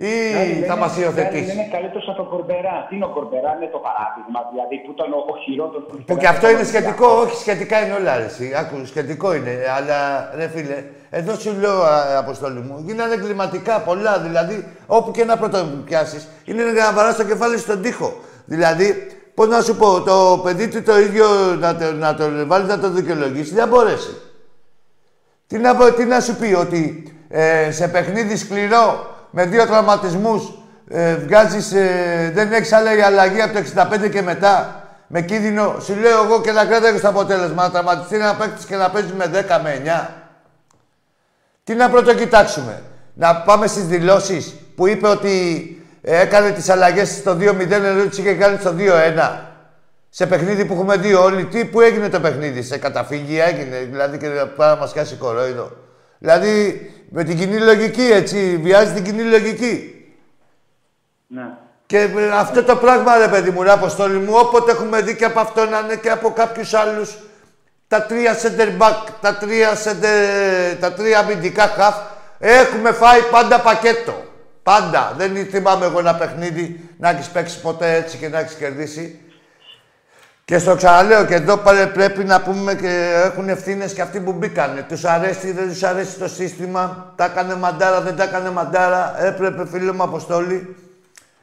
ή θα μας υιοθετήσεις; Είναι καλύτερος από τον Κορμπερά. Τι είναι ο Κορμπερά, είναι το παράδειγμα. Δηλαδή που ήταν ο, χειρότερος. Που και αυτό είναι σχετικό, όχι σχετικά είναι όλα. Αρέσει. Άκου, σχετικό είναι. Αλλά ρε φίλε, εδώ σου λέω, Αποστόλη μου, γίνανε εγκληματικά πολλά. Δηλαδή, όπου και να πρώτο πιάσει, είναι να βαράς το κεφάλι στον τοίχο. Δηλαδή, πώς να σου πω, το παιδί του το ίδιο να το, να το βάλει να το δικαιολογήσει, δεν μπορέσει. Τι να, τι να σου πει, ότι ε, σε παιχνίδι σκληρό με δύο τραυματισμούς ε, βγάζεις, ε, δεν έχεις άλλη αλλαγή από το 65 και μετά. Με κίνδυνο, σου λέω εγώ και να κρατάει στο αποτέλεσμα. Να τραυματιστεί ένα παίκτης και να παίζει με 10 με 9. Τι να πρώτο κοιτάξουμε. Να πάμε στις δηλώσεις που είπε ότι ε, έκανε τις αλλαγές στο 2-0 ενώ τις είχε κάνει στο 2-1. Σε παιχνίδι που έχουμε δει όλοι, τι που έγινε το παιχνίδι, σε καταφύγη έγινε, δηλαδή και πάρα να μας κάσει κορόιδο. Δηλαδή, με την κοινή λογική, έτσι, βιάζει την κοινή λογική. Ναι. Και ε, αυτό το πράγμα, ρε παιδί μου, ρε Αποστόλη μου, όποτε έχουμε δει και από αυτόν είναι και από κάποιους άλλους, τα τρία center back, τα τρία, center, τα τρία αμυντικά χαφ, έχουμε φάει πάντα πακέτο. Πάντα. Δεν θυμάμαι εγώ ένα παιχνίδι να έχεις παίξει ποτέ έτσι και να έχεις κερδίσει. Και στο ξαναλέω και εδώ πρέπει να πούμε και έχουν ευθύνες και αυτοί που μπήκανε. Τους αρέσει, δεν τους αρέσει το σύστημα. Τα έκανε μαντάρα, δεν τα έκανε μαντάρα. Έπρεπε, φίλε μου Αποστόλη,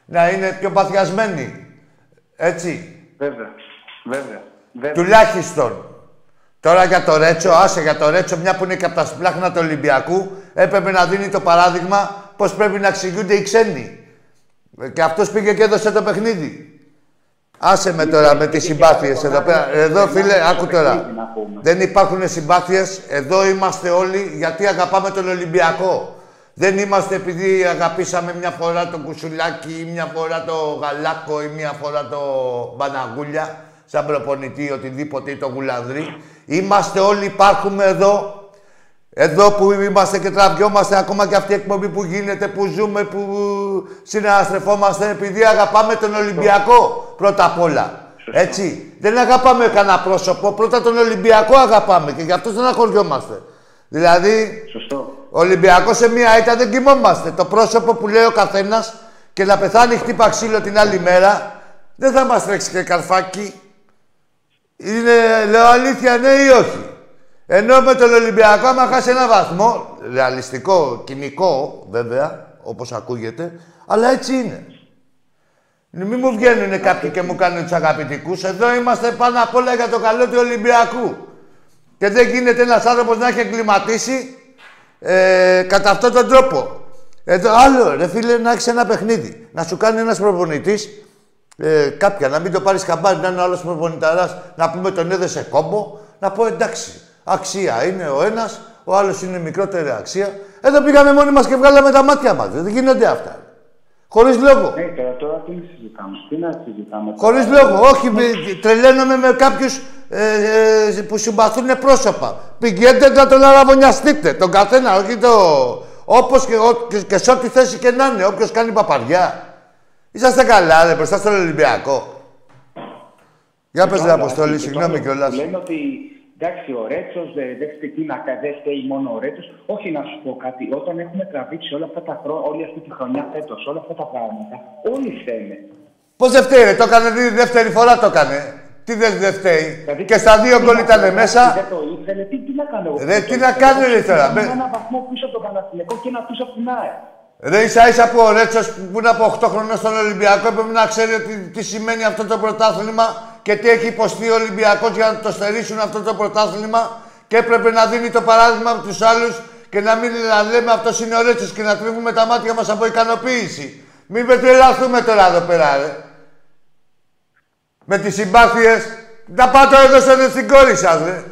να είναι πιο παθιασμένοι. Έτσι. Βέβαια. Βέβαια. Βέβαια. Τουλάχιστον. Τώρα για το Ρέτσο, άσε για το Ρέτσο, μια που είναι και από τα σπλάχνα του Ολυμπιακού, έπρεπε να δίνει το παράδειγμα πώς πρέπει να εξηγούνται οι ξένοι. Και αυτός πήγε και έδωσε το παιχνίδι. Άσε με τώρα με τις συμπάθειες εδώ πέρα. Εδώ, φίλε, άκου τώρα. Δεν υπάρχουν συμπάθειες. Εδώ είμαστε όλοι γιατί αγαπάμε τον Ολυμπιακό. Δεν είμαστε επειδή αγαπήσαμε μια φορά το Κουσουλάκι ή μια φορά το Γαλάκο ή μια φορά το Μπαναγούλια σαν προπονητή ή οτιδήποτε ή το Γουλανδρή. Είμαστε όλοι, υπάρχουμε εδώ εδώ που είμαστε και τραβιόμαστε, ακόμα και αυτή η εκπομπή που γίνεται, που ζούμε, που συναστρεφόμαστε, επειδή αγαπάμε τον Ολυμπιακό πρώτα απ' όλα. Έτσι. Δεν αγαπάμε κανένα πρόσωπο, πρώτα τον Ολυμπιακό αγαπάμε και γι' αυτό δεν αγχωριόμαστε. Δηλαδή, Σωστό. Ολυμπιακό σε μία ήττα δεν κοιμόμαστε. Το πρόσωπο που λέει ο καθένας και να πεθάνει χτύπα ξύλο την άλλη μέρα, δεν θα μας τρέξει και καρφάκι. Είναι, λέω αλήθεια, ναι ή όχι; Ενώ με τον Ολυμπιακό, άμα χάσει ένα βαθμό, ρεαλιστικό, κοινικό βέβαια, όπως ακούγεται, αλλά έτσι είναι. Μην μου βγαίνουν κάποιοι και μου κάνουν τους αγαπητικούς. Εδώ είμαστε πάνω απ' όλα για το καλό του Ολυμπιακού. Και δεν γίνεται ένας άνθρωπος να έχει εγκληματίσει ε, κατά αυτόν τον τρόπο. Εδώ άλλο, ρε φίλε, να έχεις ένα παιχνίδι. Να σου κάνει ένας προπονητής ε, κάποια, να μην το πάρεις χαμπάρι, να είναι άλλος προπονηταράς, να πούμε τον έδεσε κόμπο, να πω εντάξει. Αξία είναι ο ένας, ο άλλος είναι μικρότερη αξία. Εδώ πήγαμε μόνοι μας και βγάλαμε τα μάτια μας. Δεν γίνονται αυτά. Χωρίς λόγο. Ναι, τώρα, τώρα τι συζητάμε. Τι να συζητάμε. Χωρίς λόγο. Όχι, τρελαίνομαι με κάποιους ε, ε, που συμπαθούν πρόσωπα. Πηγαίνετε να τον αραβωνιαστείτε. Τον καθένα, όχι το. Όπως και, και, και σε ό,τι θέση και να είναι. Όποιος κάνει παπαριά. Είσαστε καλά, ρε, μπροστά στον Ολυμπιακό. Για πες, ρε Αποστόλη, συγγνώμη κιόλας. Λένε ότι Εντάξει, ο Ρέτσος δεν φταίει να δεν φταίει μόνο ο Ρέτσος. Όχι να σου πω κάτι. Όταν έχουμε τραβήξει όλα αυτά τα χρόνια, όλη αυτή τη χρονιά φέτος, όλα αυτά τα πράγματα, όλοι φταίνε. Πώς δεν φταίει, το έκανε δεύτερη φορά το έκανε. Τι δεν δε φταίει. Δηλαδή, και στα δύο γκολ ήταν μέσα. Δεν το ήθελε, τι, τι να κάνω εγώ; Ρε, τι να κάνει, ρε τώρα. Με ένα βαθμό πίσω από τον Παναθηνικό και ένα πίσω από την ΑΕ. Ρε ίσα ίσα που ο Ρέτσος που είναι από 8 χρόνια στον Ολυμπιακό έπρεπε να ξέρει ότι, τι σημαίνει αυτό το πρωτάθλημα και τι έχει υποστεί ο Ολυμπιακός για να το στερήσουν αυτό το πρωτάθλημα και έπρεπε να δίνει το παράδειγμα από τους άλλους και να μην λέμε αυτός είναι ο Ρέτσος και να τρίβουμε τα μάτια μας από ικανοποίηση. Μην πετρελαθούμε τώρα εδώ πέρα, ρε. Με τις συμπάθειες. Να πάτε εδώ στο στην κόρη σας, ρε.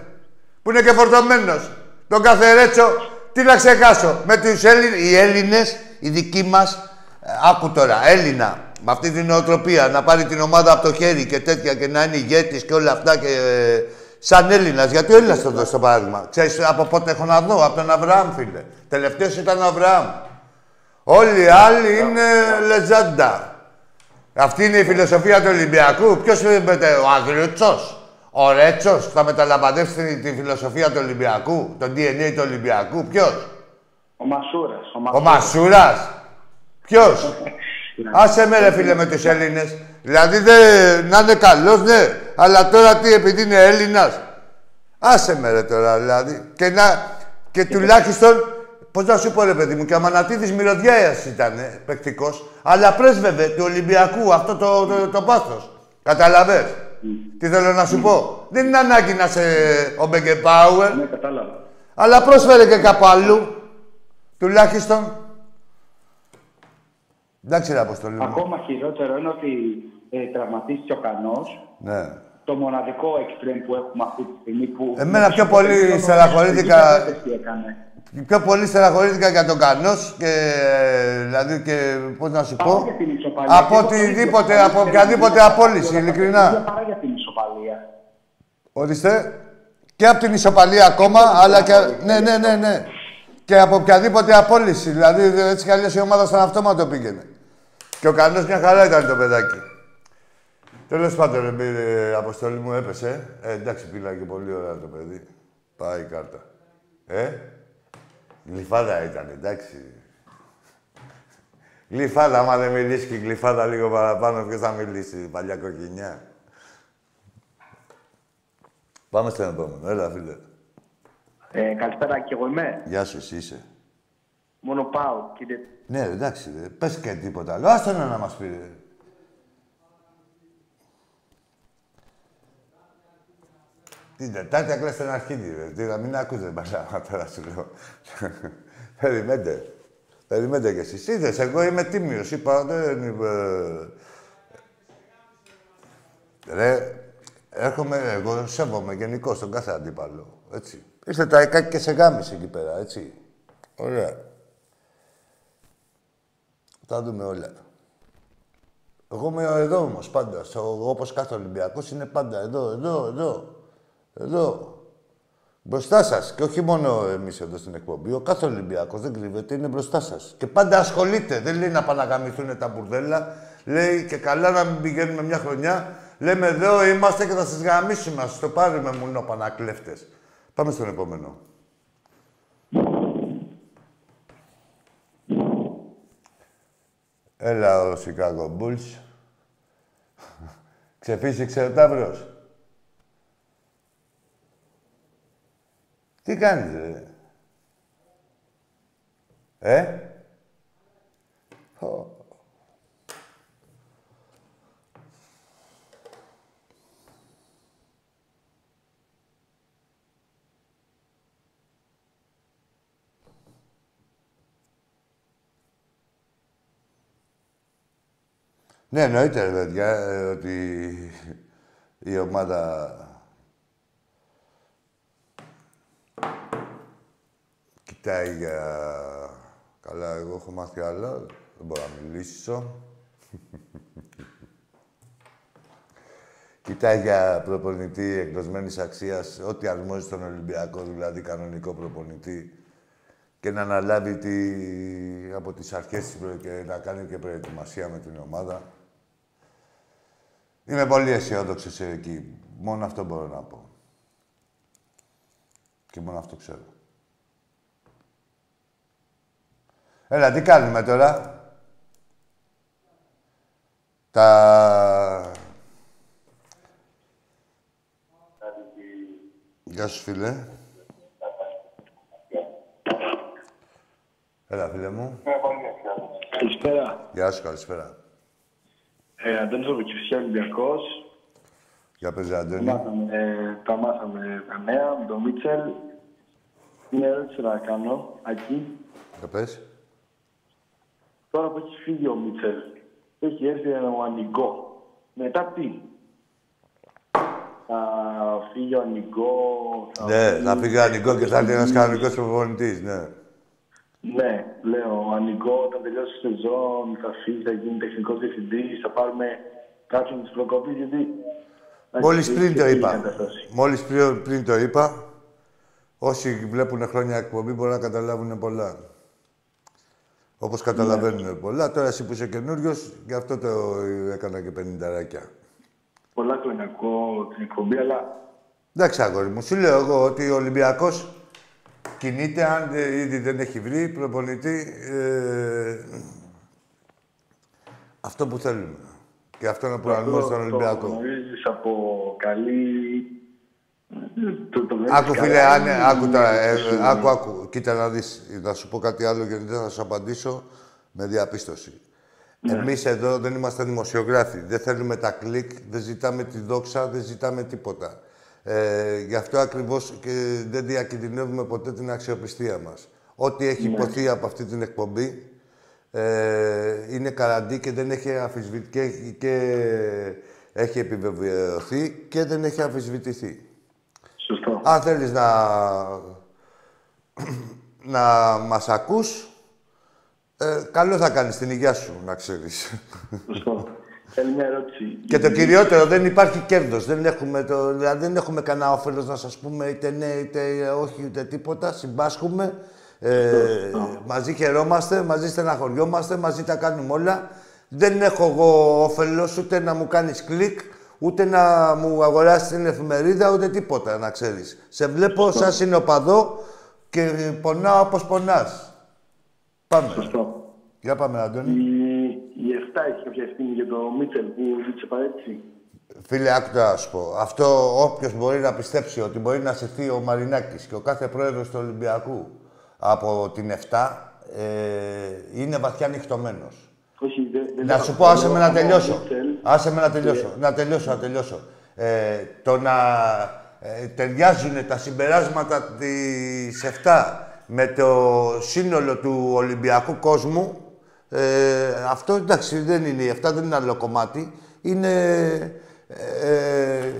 Που είναι και φορτωμένος. Τον κάθε Ρέτσο, τι να ξεχάσω. Με τους Έλληνες, οι Έλληνες, οι δικοί μας, ε, άκου τώρα, Έλληνα, με αυτή την νοοτροπία, να πάρει την ομάδα από το χέρι και τέτοια και να είναι ηγέτης και όλα αυτά και ε, σαν Έλληνας. Γιατί ο Έλληνας το δώσει το παράδειγμα. Ξέρεις από πότε έχω να δω, από τον Αβραάμ, φίλε. Τελευταίος ήταν ο Αβραάμ. Όλοι οι άλλοι είναι λεζάντα. Αυτή είναι η φιλοσοφία του Ολυμπιακού. Ποιος είναι ο Αγριούτσος, ο Ρέτσος, θα μεταλαμπαδεύσει τη φιλοσοφία του Ολυμπιακού, το DNA του Ολυμπιακού. Ποιος; Ο Μασούρας. Ο Μασούρας. Ποιος; Άσε με ρε φίλε με τους Έλληνες. Δηλαδή δε, να είναι καλός, ναι. Αλλά τώρα τι, επειδή είναι Έλληνας. Άσε με ρε τώρα, δηλαδή. Και, να, και τουλάχιστον, πώς να σου πω ρε παιδί μου, και ο Μανατίδης μυρωδιάιας ήταν ε, παικτικός, αλλά πρέσβευε του Ολυμπιακού αυτό το, το, το, πάθος. Καταλαβες; Τι θέλω να σου πω; Δεν είναι ανάγκη να είσαι ο Μπεγκεπάουερ. Ναι, κατάλαβα. Αλλά πρόσφερε και κάπου αλλού. Τουλάχιστον Εντάξει, ρε Αποστολή. Ακόμα χειρότερο είναι ότι ε, τραυματίστηκε ο Κανός. Ναι. Το μοναδικό εξτρέμ που έχουμε αυτή τη στιγμή. Που Εμένα πιο πολύ στεναχωρήθηκα. Πιο πολύ στεναχωρήθηκα για τον Κανός και δηλαδή και πώς να σου πω. Από οτιδήποτε, από οποιαδήποτε απόλυση, ειλικρινά. Παρά για την ισοπαλία. Ορίστε. Και από την ισοπαλία ακόμα, αλλά και. Ναι, ναι, ναι, ναι. Και από οποιαδήποτε απόλυση. Δηλαδή έτσι κι η ομάδα στον αυτόματο πήγαινε. Και ο καλός μια χαρά ήταν το παιδάκι. Τέλος πάντων, η αποστολή μου έπεσε. Ε, εντάξει, πήρα και πολύ ωραία το παιδί. Πάει η κάρτα. Ε, γλυφάδα ήταν, εντάξει. Γλυφάδα, άμα δεν μιλήσεις και γλυφάδα λίγο παραπάνω, ποιος θα μιλήσει, παλιά κοκκινιά. Πάμε στον επόμενο. Έλα, φίλε. Ε, καλησπέρα και εγώ είμαι; Γεια σου, εσύ είσαι. Μόνο πάω, κύριε. Ναι, εντάξει, ρε. πες και τίποτα άλλο. Άστο να μας πει. Ρε. Την Τετάρτη έκλεισες ένα αρχίδι, ρε. Τι, να μην ακούσε μπαλάμα τώρα σου λέω. Περιμένετε. Περιμένετε κι εσείς. Είδες, εγώ είμαι τίμιος. Είπα, δεν είμαι... Ρε, έρχομαι, εγώ σέβομαι γενικώς τον κάθε αντίπαλο. Έτσι. Είστε τα εκάκι και σε γάμισε εκεί πέρα, έτσι. Ωραία. Θα δούμε όλα. Εγώ είμαι εδώ όμως πάντα. Όπως κάθε Ολυμπιακός είναι πάντα εδώ, εδώ, εδώ. Εδώ. Μπροστά σας. Και όχι μόνο εμείς εδώ στην εκπομπή. Ο κάθε Ολυμπιακός δεν κρύβεται, είναι μπροστά σας. Και πάντα ασχολείται. Δεν λέει να παναγαμηθούν τα μπουρδέλα. Λέει και καλά να μην πηγαίνουμε μια χρονιά. Λέμε εδώ είμαστε και θα σας γαμίσουμε. Α το πάρουμε μόνο πανακλέφτες. Πάμε στον επόμενο. Έλα ο Σικάγο Μπούλς. Ξεφύσηξε ο Ταύρος. Τι κάνεις, ρε; Ε; Ναι, εννοείται, ρε παιδιά, ε, ότι η ομάδα κοιτάει για... Καλά, εγώ έχω μάθει άλλα, δεν μπορώ να μιλήσω. κοιτάει για προπονητή εκδοσμένης αξίας, ό,τι αρμόζει στον Ολυμπιακό, δηλαδή κανονικό προπονητή και να αναλάβει τη... από τις αρχές και να κάνει και προετοιμασία με την ομάδα. Είμαι πολύ αισιόδοξο εκεί. Μόνο αυτό μπορώ να πω. Και μόνο αυτό ξέρω. Έλα, τι κάνουμε τώρα; Τα... Γεια σου, φίλε. Έλα, φίλε μου. Καλησπέρα. Γεια σου, καλησπέρα. Ε, Αντώνης Οβοκυφσιά Ολυμπιακός. Για πες, Αντώνη. ε, τα μάθαμε τα νέα με τον Μίτσελ. Μια ερώτηση να κάνω, Ακή. Για πες. Τώρα που έχεις φύγει ο Μίτσελ, έχει έρθει ένα Ανιγκό. Μετά τι; Θα φύγει ο Ανιγκό... Ναι, θα φύγει ο Ανιγκό και θα έρθει ένας κανονικός προπονητής, ναι. Ναι, λέω, Ανιγκό όταν τελειώσει η σεζόν θα φύγει, θα γίνει τεχνικός διευθυντής, θα πάρουμε κάποιον της προκοπή, γιατί. Μόλις πριν το είπα. Μόλις πριν, πριν το είπα, όσοι βλέπουν χρόνια εκπομπή μπορεί να καταλάβουν πολλά. Όπως καταλαβαίνουν ναι. πολλά. Τώρα εσύ που είσαι καινούριος, γι' αυτό το έκανα και 50 ράκια. Πολλά χρόνια ακούω την εκπομπή, αλλά. Εντάξει, αγόρι μου, σου λέω εγώ ότι ο Ολυμπιακός κινείται αν ήδη δεν έχει βρει προπονητή ε, αυτό που θέλουμε. Και αυτό είναι που αναλύουμε στον Ολυμπιακό. Το από καλή... Το, το άκου φίλε, αν, άκου τώρα, ε, άκου, άκου. Κοίτα να δεις, θα σου πω κάτι άλλο γιατί δεν θα σου απαντήσω με διαπίστωση. Ναι. Εμείς εδώ δεν είμαστε δημοσιογράφοι. Δεν θέλουμε τα κλικ, δεν ζητάμε τη δόξα, δεν ζητάμε τίποτα. Ε, γι' αυτό ακριβώς και δεν διακινδυνεύουμε ποτέ την αξιοπιστία μας. Ό,τι έχει ναι. υποθεί από αυτή την εκπομπή ε, είναι καραντί και δεν έχει αμφισβητηθεί και, έχει επιβεβαιωθεί και δεν έχει αμφισβητηθεί. Σωστό. Αν θέλεις να, να μας ακούς, ε, καλό θα κάνεις την υγεία σου, να ξέρεις. Σωστό. Θέλει μια ερώτηση. Και το κυριότερο, δεν υπάρχει κέρδος. Δεν έχουμε, το, δηλαδή δεν έχουμε κανένα όφελος να σας πούμε είτε ναι είτε όχι είτε τίποτα. Συμπάσχουμε Ε, μαζί χαιρόμαστε, μαζί στεναχωριόμαστε, μαζί τα κάνουμε όλα. Δεν έχω εγώ όφελος ούτε να μου κάνεις κλικ, ούτε να μου αγοράσεις την εφημερίδα, ούτε τίποτα, να ξέρεις. Σε βλέπω σαν συνοπαδό και πονάω όπως πονάς. Πάμε. Σωστό. Για πάμε, Αντώνη. Η, η 7 έχει κάποια ευθύνη για το Μίτσελ που ζήτησε παρέτηση. Φίλε, άκου να σου πω. Αυτό όποιος μπορεί να πιστέψει ότι μπορεί να συρθεί ο Μαρινάκης και ο κάθε πρόεδρος του Ολυμπιακού από την 7 ε, είναι βαθιά νυχτωμένος. Όχι, δεν, δεν Να έχω- σου πω, άσε με να ο τελειώσω. Μίτσελ, Άσε με να τελειώσω. Να τελειώσω, να τελειώσω. Ε, το να ε, ταιριάζουν τα συμπεράσματα της 7 με το σύνολο του Ολυμπιακού κόσμου, ε, αυτό εντάξει δεν είναι η 7, δεν είναι άλλο κομμάτι. Είναι ε,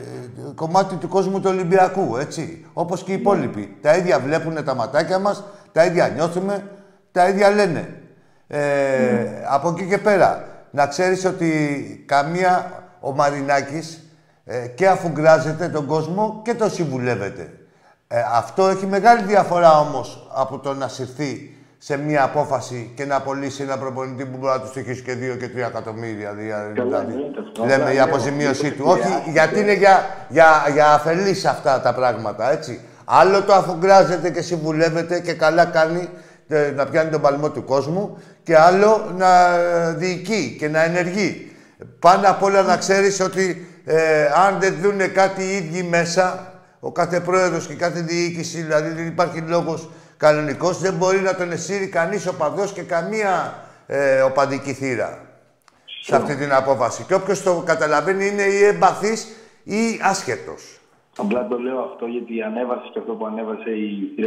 κομμάτι του κόσμου του Ολυμπιακού, έτσι. Όπως και οι υπόλοιποι. Τα ίδια βλέπουν τα ματάκια μας, τα ίδια νιώθουμε, τα ίδια λένε. Ε, Από εκεί και πέρα, να ξέρεις ότι καμία ο Μαρινάκης ε, και αφού γκράζεται τον κόσμο και το συμβουλεύεται. Ε, αυτό έχει μεγάλη διαφορά όμως από το να συρθεί σε μία απόφαση και να απολύσει ένα προπονητή που μπορεί να τους στοιχήσει και 2 και 3 εκατομμύρια. δια- Δηλαδή, εννοείται αυτό. λέμε Απλά η λέω, αποζημίωσή μήπως του. Όχι, επηρεάστηκε. γιατί είναι για, για, για αφελείς αυτά τα πράγματα, έτσι. Άλλο το αφού γκράζεται και συμβουλεύεται και καλά κάνει ε, να πιάνει τον παλμό του κόσμου και άλλο να ε, διοικεί και να ενεργεί. Πάνω απ' όλα να ξέρεις ότι ε, αν δεν δούνε κάτι οι ίδιοι μέσα, ο κάθε πρόεδρος και κάθε διοίκηση, δηλαδή δεν υπάρχει λόγος κανονικός, δεν μπορεί να τον εσύρει κανείς οπαδός και καμία ε, οπαδική θύρα σε αυτή την απόφαση. Και όποιος το καταλαβαίνει είναι ή εμπαθής ή άσχετος. Απλά το λέω αυτό γιατί ανέβασε και αυτό που ανέβασε η 7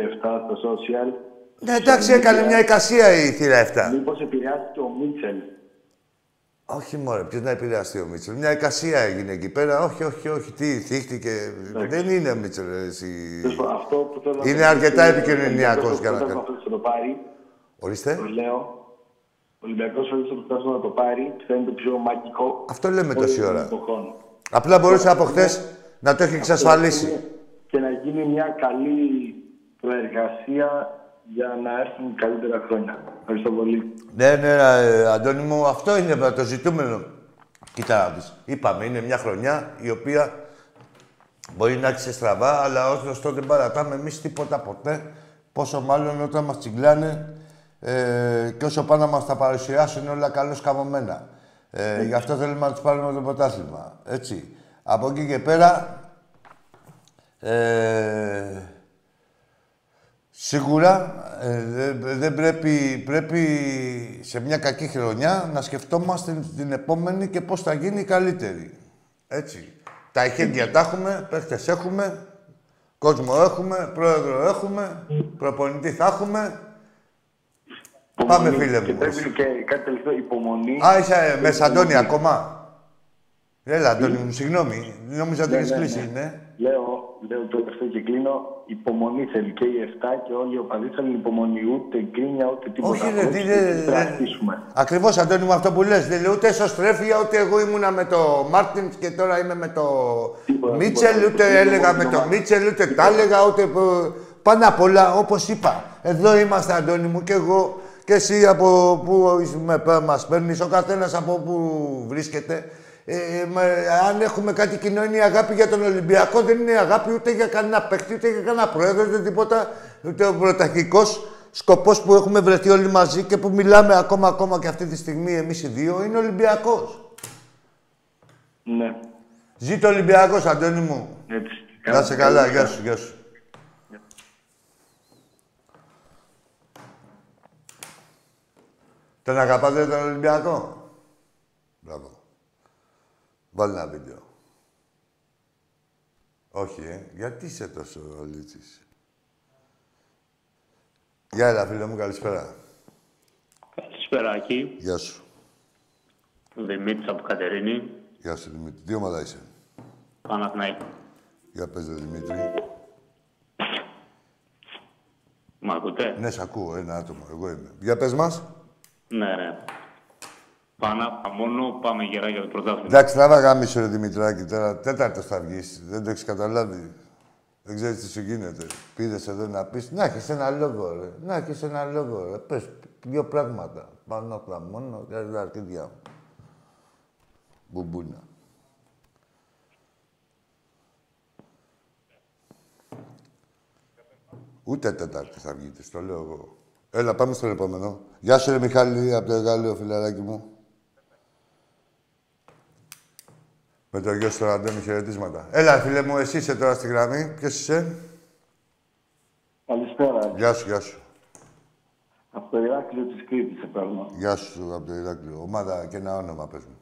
στο social. Ναι, εντάξει, έκανε μια εικασία η θύρα 7. Μήπως επηρεάστηκε ο Μίτσελ. Όχι μωρέ, ποιος να επηρεαστεί ο Μίτσελ. Μια εικασία έγινε εκεί πέρα. Όχι, όχι, όχι, τι, θύχτηκε. Δεν είναι ο Μίτσελ, εσύ. Τέλος πάντων, Αυτό που θέλω να Είναι πω αρκετά είναι ότι επικοινωνιακός ο Ολυμπιακός για να θα κάνει. φτάσει να το πάρει. Ορίστε. Το λέω. Ο Ολυμπιακός φέτος θα φτάσει να το πάρει. Θα είναι το πιο μαγικό. Αυτό λέμε τόση όλων ώρα. των εποχών. Απλά μπορούσε από χθες να το έχει εξασφαλίσει. Και να γίνει μια καλή προεργασία για να έρθουν καλύτερα χρόνια. Ευχαριστώ πολύ. Ναι, ναι, ε, Αντώνη μου, αυτό είναι το ζητούμενο. Κοίτα να δεις. Είπαμε, είναι μια χρονιά η οποία μπορεί να άρχισε στραβά, αλλά ως γνωστό δεν παρατάμε εμείς τίποτα ποτέ. Πόσο μάλλον όταν μας τσιγκλάνε ε, και όσο πάνω μας τα παρουσιάσουν όλα καλώς καμωμένα. Ε, γι' αυτό θέλουμε να τους πάρουμε το πρωτάθλημα. Έτσι. Από εκεί και πέρα, ε, Σίγουρα ε, δεν δεν πρέπει, πρέπει σε μια κακή χρονιά να σκεφτόμαστε την επόμενη και πώς θα γίνει η καλύτερη. Έτσι. Τα εχέγγυα τα έχουμε, παίχτες έχουμε, κόσμο έχουμε, πρόεδρο έχουμε, προπονητή θα έχουμε. Πάμε, Υπομονή. φίλε μου. Και πρέπει και κάτι τελευταίο, υπομονή. Α, είσαι μέσα, Αντώνη, ακόμα. Έλα, Αντώνη μου, συγγνώμη. Νόμιζα ότι Ναι, έχεις ναι, κλείσει, ναι. ναι. Λέω, λέω το τελευταίο και κλείνω. Υπομονή θέλει και η 7 και όλοι οι οπαδοί θέλουν υπομονή. Ούτε γκρίνια, ούτε τίποτα. Όχι, ρε, Απλώς τι να είναι. τεραστήσουμε. Ακριβώς, Αντώνη μου, αυτό που λες. Δεν λέω ούτε εσωστρέφεια, ούτε εγώ ήμουνα με το Μάρτιν και τώρα είμαι με το Τίποτα, Μίτσελ, τίποτα. ούτε Τίποτα, έλεγα με τίποτα. το Μίτσελ, ούτε τα έλεγα, ούτε. π- Πάνω απ' όλα, όπως είπα, εδώ είμαστε, Αντώνη μου, και εγώ και εσύ από που μας παίρνεις, ο καθένας από που βρίσκεται. Ε, με- αν έχουμε κάτι κοινό, είναι η αγάπη για τον Ολυμπιακό. Δεν είναι αγάπη ούτε για κανένα παίκτη, ούτε για κανένα πρόεδρο, ούτε τίποτα. Ούτε ο πρωταρχικός σκοπός που έχουμε βρεθεί όλοι μαζί και που μιλάμε ακόμα, ακόμα και αυτή τη στιγμή εμείς οι δύο είναι Ολυμπιακός. Ναι, Ζήτω Ολυμπιακός, Αντώνη μου. έτσι. Να σε καλά, γεια σου, γεια σου. Τον αγαπάτε τον Ολυμπιακό; Μπράβο. Βάλει ένα βίντεο. Όχι, ε. Γιατί είσαι τόσο λίτσης; Γεια, έλα, φίλε μου, καλησπέρα. Καλησπέρα, Άκη. Γεια σου. Δημήτρης από Κατερίνη. Γεια σου, Δημήτρη. Τι ομάδα είσαι; Παναθηναϊκή. Για πες, ρε, Δημήτρη. Μ' ακούτε; Ναι, σ' ακούω, ένα άτομο. Εγώ είμαι. Για πες μας. Ναι, ναι. Πάνα, μόνο πάμε γερά για το πρωτάθλημα. Εντάξει, τράβα γάμισο ρε Δημητράκη τώρα. Τέταρτος θα βγεις. Δεν το έχεις καταλάβει. Δεν ξέρεις τι σου γίνεται. Πήρες εδώ να πεις, να έχεις ένα λόγο, ρε. Να έχεις ένα λόγο, ρε. Πες δύο πράγματα. Πάνω απ' τα μόνο και τα αρχίδια μου. Μπουμπούνα. Ούτε Τετάρτη θα βγείτε, το λέω εγώ. Έλα, πάμε στον επόμενο. Γεια σου, ρε Μιχάλη, από το εργάλεο, φιλαράκι μου. Με το γιο στο ραντέμι χαιρετίσματα. Έλα, φίλε μου, εσύ είσαι τώρα στη γραμμή. Ποιος είσαι; Καλησπέρα. Γεια σου, γεια σου. Από το Ηράκλειο της Κρήτης σε παίρνω. Γεια σου από το Ηράκλειο. Ομάδα και ένα όνομα, πες μου.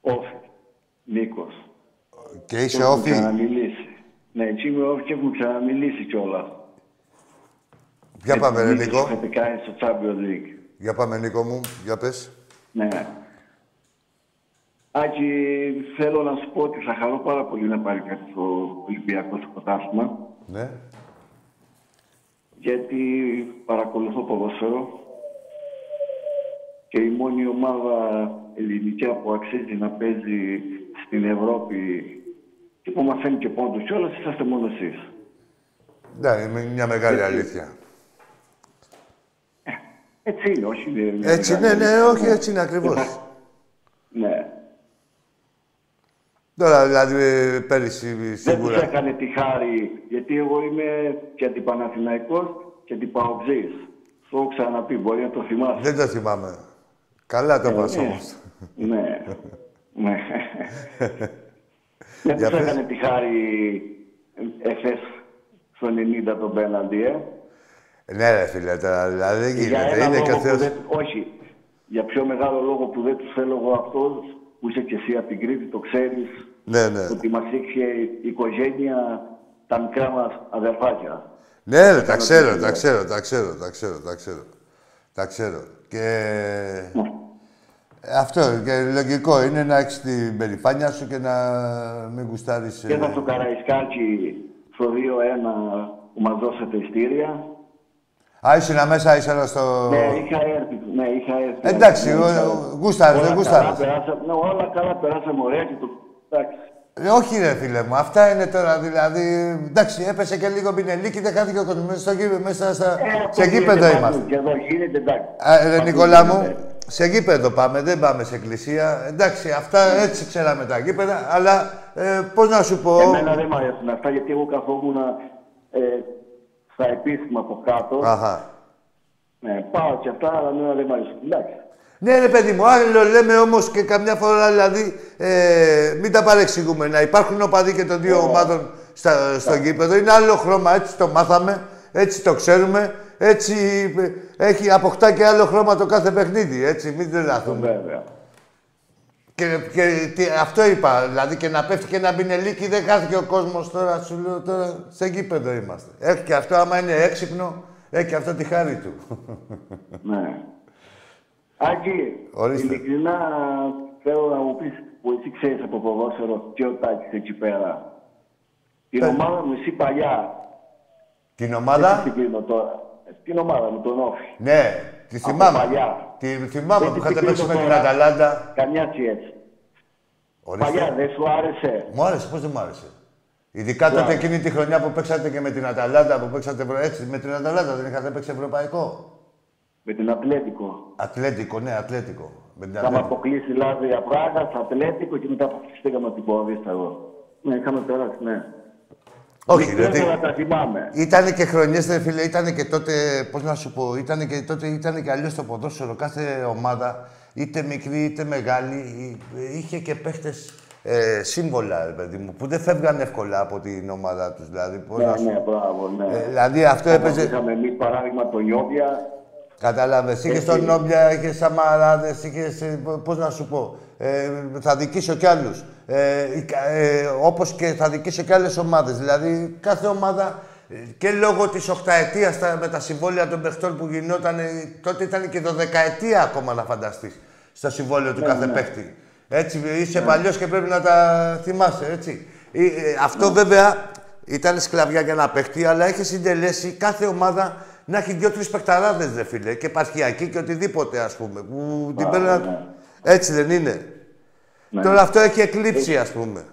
Όφη. Νίκος. Και είσαι Έχουμε όφη; ξαναμιλήσει. Ναι, έτσι είμαι όφη και έχουμε ξαναμιλήσει κιόλα. Για πάμε, ρε Νίκο. Είχατε κάνει στο Champions League. Για πάμε, Νίκο μου. Για πες. Ναι. Άκη, θέλω να σου πω ότι θα χαρώ πάρα πολύ να πάρει κάτι στο Ολυμπιακό στο πρωτάθλημα. Ναι. γιατί παρακολουθώ ποδόσφαιρο και η μόνη ομάδα ελληνική που αξίζει να παίζει στην Ευρώπη και που μαθαίνει και πόντους κιόλας, είσαστε μόνο εσείς. Ναι, είναι μια μεγάλη αλήθεια. Έτσι είναι, όχι είναι μια Έτσι, ναι, μεγάλη ναι, αλήθεια. όχι, έτσι είναι ακριβώς. Ναι. Τώρα, δηλαδή, ε, πέρυσι Δεν τους σίγουρα. έκανε τη χάρη, γιατί εγώ είμαι και αντιπαναθηναϊκός και αντιπαοξής. Το έχω ξαναπεί, μπορεί να το θυμάσαι. Δεν το θυμάμαι. Καλά το πας ναι. όμως. Ναι. ναι. Δεν Για τους πες. έκανε τη χάρη εχθές στο 90 τον πέναντι, ε. Ναι, ρε φίλε, τώρα, δηλαδή δεν Για γίνεται. ένα Είναι λόγο και ο που Θεός. δεν... Όχι. Για πιο μεγάλο λόγο που δεν τους θέλω εγώ αυτός, που είσαι και εσύ από την Κρήτη, το ξέρεις, Ναι, ναι. ότι μας είχε η οικογένεια, τα μικρά μας αδερφάκια. Ναι, ρε, τα Κάνω ξέρω, τη τα δουλειά. ξέρω, τα ξέρω, τα ξέρω, τα ξέρω. Τα ξέρω. Και... Ε, Αυτό και λογικό είναι να έχεις την περηφάνεια σου και να μην γουστάρεις... Και ε, ήταν στο Καραϊσκάκι στο 2-1 που μας δώσατε ειστήρια. Α, ήσουν μέσα, ήσουν στο... Ναι, είχα έρθει. Ναι, είχα έρθει. Εντάξει, Ναι, ο- είχα- ο- γούσταρες, δεν Όλα γούσταρες. καλά περάσαμε- Ναι, όλα καλά περάσαμε ωραία και το... Εντάξει. Ε, όχι ρε φίλε μου, αυτά είναι τώρα δηλαδή... Εντάξει, έπεσε και λίγο πινελίκι, δεν χάθηκε ο κόσμος. Μέσα, στο γήπεδο, μέσα στα... Ε, αυτό σε γήπεδο γίνεται είμαστε. παντού. Και εδώ γίνεται εντάξει. Α, ρε Παντού Νικόλα μου, γίνεται. σε γήπεδο πάμε, δεν πάμε σε εκκλησία. Εντάξει, αυτά έτσι ξέραμε τα γήπεδα, αλλά ε, πώς να σου πω... Εμένα δεν μου αρέσουν αυτά γιατί εγώ καθόμουν ε, στα επίσημα από κάτω. Αχα. Ναι, πάω και αυτά, αλλά εμένα δεν μου αρέσουν. Εντάξει. Ναι, ρε παιδί μου, άλλο λέμε όμως και καμιά φορά δηλαδή ε, μην τα παρεξηγούμε. Να υπάρχουν οπαδοί και των δύο ομάδων στα, στο γήπεδο είναι άλλο χρώμα. Έτσι το μάθαμε, έτσι το ξέρουμε. Έτσι ε, έχει αποκτά και άλλο χρώμα το κάθε παιχνίδι. Έτσι, μην τρελαθούμε. Βέβαια. Και, και τι, αυτό είπα, δηλαδή και να πέφτει και να μπινελίκι δεν χάθηκε ο κόσμος τώρα. Σου λέω τώρα σε γήπεδο είμαστε. Έχει και αυτό, άμα είναι έξυπνο, έχει και αυτό τη χάρη του. Ναι. Άκη, Ορίστε. ειλικρινά θέλω να μου πεις που εσύ ξέρεις από ποδόσφαιρο και ο Τάκης εκεί πέρα. Την Πες. ομάδα μου εσύ παλιά, Την δεν ομάδα. την κρίνω τώρα. Ε, Την ομάδα μου, τον Όφη. Ναι, τη Από θυμάμαι. παλιά. Τη θυμάμαι Δεν που την είχατε παίξει με κρίνω την τώρα. Αταλάντα. Καμιά έτσι. Ορίστε. Παλιά δεν σου άρεσε; Μου άρεσε, πώς δεν μου άρεσε; Ειδικά τότε άρεσε. εκείνη τη χρονιά που παίξατε και με την Αταλάντα, που παίξατε ευρω- έτσι, με την Αταλάντα δεν είχατε παίξει ευρωπαϊκό; Με την Ατλέτικο. Ατλέτικο, ναι, Ατλέτικο. Με την Είχαμε Ατλέτικο. αποκλείσει η Λάδια Πράγα, στο Ατλέτικο και μετά αποκλειστήκαμε από την Ποδίστα εδώ. Ναι, είχαμε περάσει, ναι. Όχι, δεν ρε, θέλω να τα θυμάμαι. Ήταν και χρονιές, ρε φίλε, ήταν και τότε, πώς να σου πω, ήταν και τότε, ήταν και αλλιώς το ποδόσφαιρο. Κάθε ομάδα, είτε μικρή είτε μεγάλη, εί- είχε και παίχτες ε, σύμβολα, ρε παιδί μου, που δεν φεύγαν εύκολα από την ομάδα τους. Δηλαδή, πώς Ναι, να σου... ναι, μπράβο, ναι. Ε, δηλαδή αυτό Όπως έπαιζε... Είχαμε εμείς παράδειγμα το Ιώβια. Κατάλαβες. Είχες Έτσι. τον Νόμπλια, είχες Σαμαράδε, είχες. Πώς να σου πω. Ε, θα δικήσω κι άλλους. Ε, η κα- ε, Όπως και θα δικήσω κι άλλες ομάδες. Δηλαδή κάθε ομάδα ε, και λόγω της οχταετία με τα συμβόλαια των παιχτών που γινόταν, ε, τότε ήταν και δωδεκαετία ακόμα να φανταστείς στο συμβόλαιο του κάθε παίχτη. Έτσι, είσαι Ναι. παλιός και πρέπει να τα θυμάσαι, έτσι. Ε, ε, αυτό Ναι. βέβαια ήταν σκλαβιά για να παίχτη, αλλά είχε συντελέσει κάθε ομάδα να έχει δύο-τρει παιχταράδες, δε φίλε, και επαρχιακή και οτιδήποτε, ας πούμε. Που την Μπράβο, παίρναν- ναι. Έτσι δεν είναι; Ναι. Τώρα αυτό έχει εκλείψει, ας πούμε.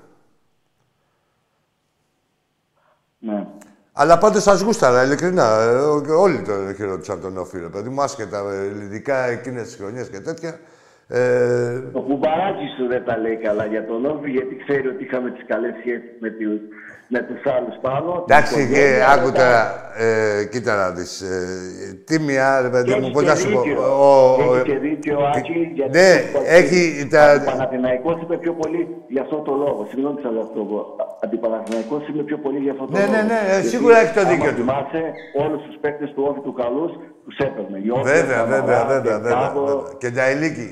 Αλλά πάντως σας γούσταρα, ειλικρινά. Ε, ό- όλοι τον χαιρότησαν τον Όφη, ρε παιδί μου, άσχετα, ε, ειδικά εκείνες τις χρονιές και τέτοια. Ε, Ο κουμπαράκι σου δεν τα λέει καλά για τον Όφη, γιατί ξέρει ότι είχαμε τις καλές σχέσεις με, του- με τους άλλους πάνω. την εντάξει, και οικογένεια, άκου τα- τώρα, ε, κοίτα να δεις. Ε, τίμια, ρε παιδί Και μου, έχει πώς και να σου πω. δίκιο. ο- ο- Έχει και δίκιο, Άκη, γιατί Ναι, το- έχει τα- Ο Παναθηναϊκός είπε πιο πολύ για αυτό το λόγο. Συγγνώμη που σας λέω αυτό. ο Αντιπαναθηναϊκός είπε πιο πολύ για αυτό το Ναι, λόγο. ναι, ναι, ε, Γιατί σίγουρα έχει το άμα δίκιο του. θυμάσαι, όλους τους παίκτες του Όφη του Καλούς τους έπαιρνε. Γιώργο, Βέβαια, βέβαια, Καμαρά, βέβαια, βέβαια, Τετάβο. βέβαια. Και Νταϊλίκη.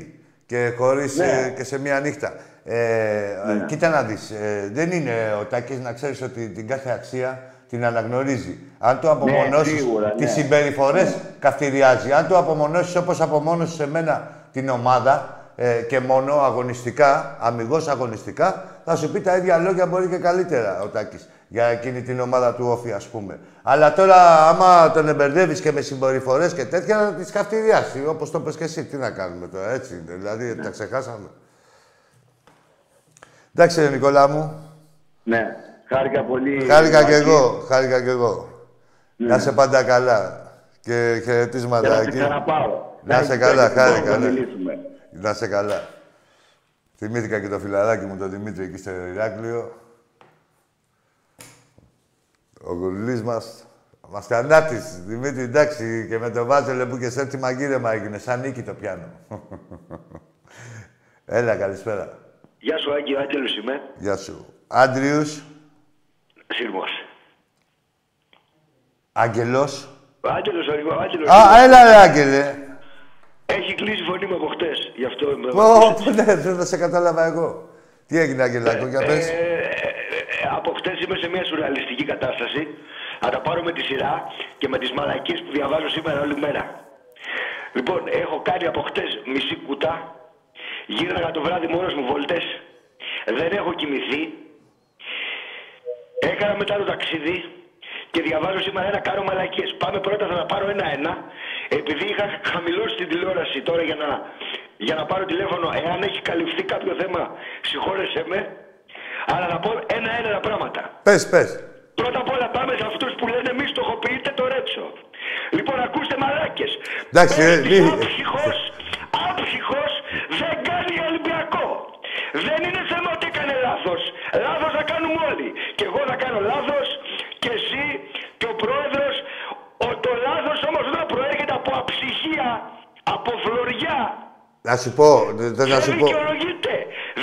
Και χωρίς Ναι. ε, και σε μία νύχτα. Ε, ε, Κοίτα να δεις, ε, δεν είναι ο Τάκης να ξέρεις ότι την κάθε αξία την αναγνωρίζει. Αν το απομονώσεις, Ναι, σίγουρα, τις ναι. συμπεριφορές καυτηριάζει. Αν το απομονώσεις όπως απομόνωσε σε μένα την ομάδα ε, και μόνο αγωνιστικά, αμυγός αγωνιστικά, θα σου πει τα ίδια λόγια μπορεί και καλύτερα ο Τάκης για εκείνη την ομάδα του Όφη, ας πούμε. Αλλά τώρα, άμα τον εμπερδεύεις και με συμπεριφορές και τέτοια, θα τις καυτηριάσει, όπως το πες και εσύ. Τι να κάνουμε τώρα, έτσι είναι. Δηλαδή, τα ξεχάσαμε. Εντάξει, ρε Νικόλα μου. Ναι, χάρηκα πολύ. Χάρηκα κι Άκη. εγώ, χάρηκα κι εγώ. Να είσαι πάντα καλά. Και Και χαιρετίσματα να σε εκεί. ξαναπάρω. Να είσαι έχεις καλά, τέτοιο χάρηκα, χρόνο να ναι. μιλήσουμε. Να είσαι καλά. Θυμήθηκα και το φιλαράκι μου, τον Δημήτρη, εκεί στο Ηράκλειο. Ο γουρλής μας. Μας κανάτης, Δημήτρη, εντάξει, και με το Βάζελε που και σε έτσι μαγείρεμα έγινε, σαν νίκη το πιάνω. Έλα, καλησπέρα. Γεια σου Άγγι, ο Άγγελος είμαι. Γεια σου. Άντριους, Σύρμος. Άγγελος. Ο Άγγελος, ο Άγγελος Α, έλα ρε Άγγελε. έχει κλείσει φωνή μου από χτες. Γι' αυτό είμαι... Ω, ναι, δεν σε κατάλαβα εγώ. Τι έγινε, Αγγελάκο, για πες. Ε, ε, ε, από χτες είμαι σε μια σουρεαλιστική κατάσταση. Θα τα πάρω με τη σειρά και με τις μαλακίες που διαβάζω σήμερα όλη μέρα. Λοιπόν, έχω κάνει από χτες μισή κούτα. Γύρναγα το βράδυ μόνος μου βόλτες. Δεν έχω κοιμηθεί. Έκανα μετά το ταξίδι και διαβάζω σήμερα ένα κάρο μαλακίες. Πάμε πρώτα, θα τα πάρω ένα-ένα. Επειδή είχα χαμηλώσει την τηλεόραση τώρα για να, για να πάρω τηλέφωνο, εάν έχει καλυφθεί κάποιο θέμα, συγχώρεσέ με. Αλλά να πω ένα-ένα τα πράγματα. Πες, πες. Πρώτα απ' όλα πάμε σε αυτούς που λένε μη στοχοποιείτε το ρέτσο. Λοιπόν, ακούστε μαλάκες. Εντάξει, ε, Παίκτης μη- άψυχος, άψυχος δεν κάνει Ολυμπιακό. Δεν είναι θέμα ότι έκανε λάθος. Λάθος θα κάνουμε όλοι. Και εγώ θα κάνω λάθος και εσύ και ο πρόεδρος. Ο, το λάθος όμως όταν προέρχεται από αψυχία, από φλωριά, Να σου πω, δεν να δεν σου πω. δικαιολογείται.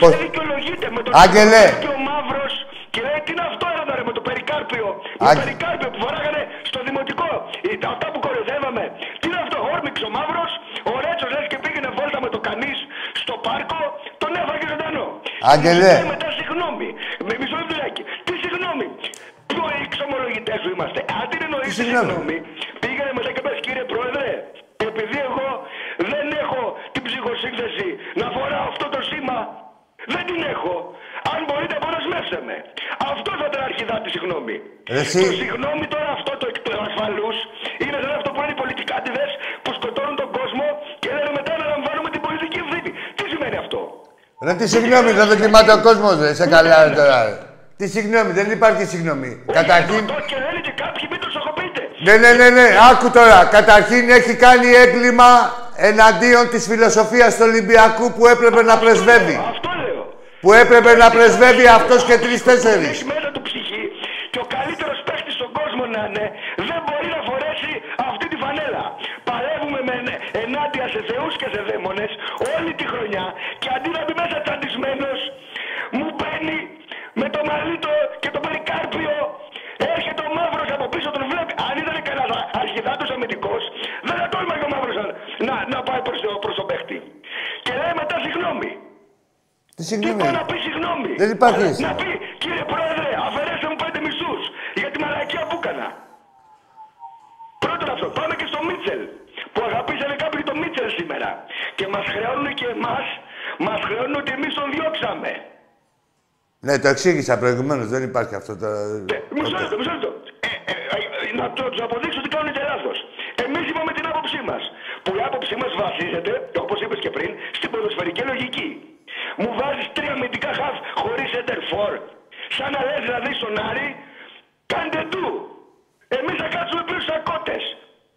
Πώς- Δεν δικαιολογείται με τον Άγγελε. και ο μαύρος και λέει τι είναι αυτό εδώ ρε με το περικάρπιο; Με Άγ- το περικάρπιο που φοράγανε στο δημοτικό. Ε, τα- Αυτά που κοροϊδεύαμε. Τι είναι αυτό, όρμηξε ο μαύρος; Ο Ρέτσο λε και πήγαινε βόλτα με το κανεί στο πάρκο. Τον έφαγε ζωντανό. Άγγελε. Και μετά συγγνώμη. Με μισό λεπτάκι. Τι συγγνώμη. Ποιο εξομολογητές σου είμαστε. Αντί να εννοήσει συγγνώμη. συγγνώμη, πήγαινε μετά και πες κύριε Πρόεδρε, επειδή εγώ δεν έχω την ψυχοσύνθεση να φοράω αυτό το σήμα, δεν την έχω. Αν μπορείτε αποδεσμεύστε με. Αυτό θα ήταν αρχιδά τη συγγνώμη. Ρε εσύ. Το συγγνώμη τώρα αυτό το εκ του ασφαλούς είναι σαν αυτό που είναι οι πολιτικάτιδες που σκοτώνουν Ρε τι συγγνώμη, δεν δοκιμάται ο κόσμος, ρε. Σε καλά ρε, τώρα. ρε. Τι συγγνώμη, δεν υπάρχει συγγνώμη. Καταρχήν. Το και λένε και κάποιοι μην το σοκοποιείτε. Ναι, ναι, ναι, ναι, άκου τώρα. Καταρχήν έχει κάνει έγκλημα εναντίον της φιλοσοφίας του Ολυμπιακού που έπρεπε να πρεσβεύει. Αυτό λέω. Που έπρεπε να πρεσβεύει αυτός και τρεις-τέσσερις. Έχει μέσα του ψυχή και ο καλύτερο παίχτη στον κόσμο να είναι, δεν μπορεί να φορέσει αυτή τη φανέλα. Παλεύουμε με ενε- ενάντια σε θεού και σε δαίμονες όλη τη χρονιά και αντί να μπει μέσα τσαντισμένος, μου μπαίνει με το μαλλίτο και το περικάρπιο. Έρχεται ο μαύρος από πίσω, τον βλέπει. Αν ήταν κανένας αρχιδάτο αμυντικός, δεν θα τόλμαγε ο μαύρος να, να πάει προς προς τον παίχτη. Και λέει μετά συγγνώμη. Τι Τι συγγνώμη. πάει να πει συγγνώμη; Δεν υπάρχει. Να πει, κύριε Πρόεδρε, αφαιρέστε μου πέντε μισούς για τη μαλακία που έκανα. Πρώτον αυτό. Πάμε και στο Μίτσελ. Που αγαπήσανε κάποιοι το Μίτσελ σήμερα. Και μας χρεώνουν και εμάς, μας χρεώνουν ότι εμείς τον διώξαμε. Ναι, το εξήγησα προηγουμένως, δεν υπάρχει αυτό το... Ε, Μισό λεπτό, μισό λεπτό. Ε, ε, ε, να του τους αποδείξω ότι κάνουν λάθος. Εμείς είπαμε την άποψή μας. Που η άποψή μας βασίζεται, όπως είπες και πριν, στην ποδοσφαιρική λογική. Μου βάζεις τρία αμυντικά χαφ χωρίς center for. Σαν να λες δηλαδή στον Άρη, κάντε του. Εμείς θα κάτσουμε πίσω στου ακότε.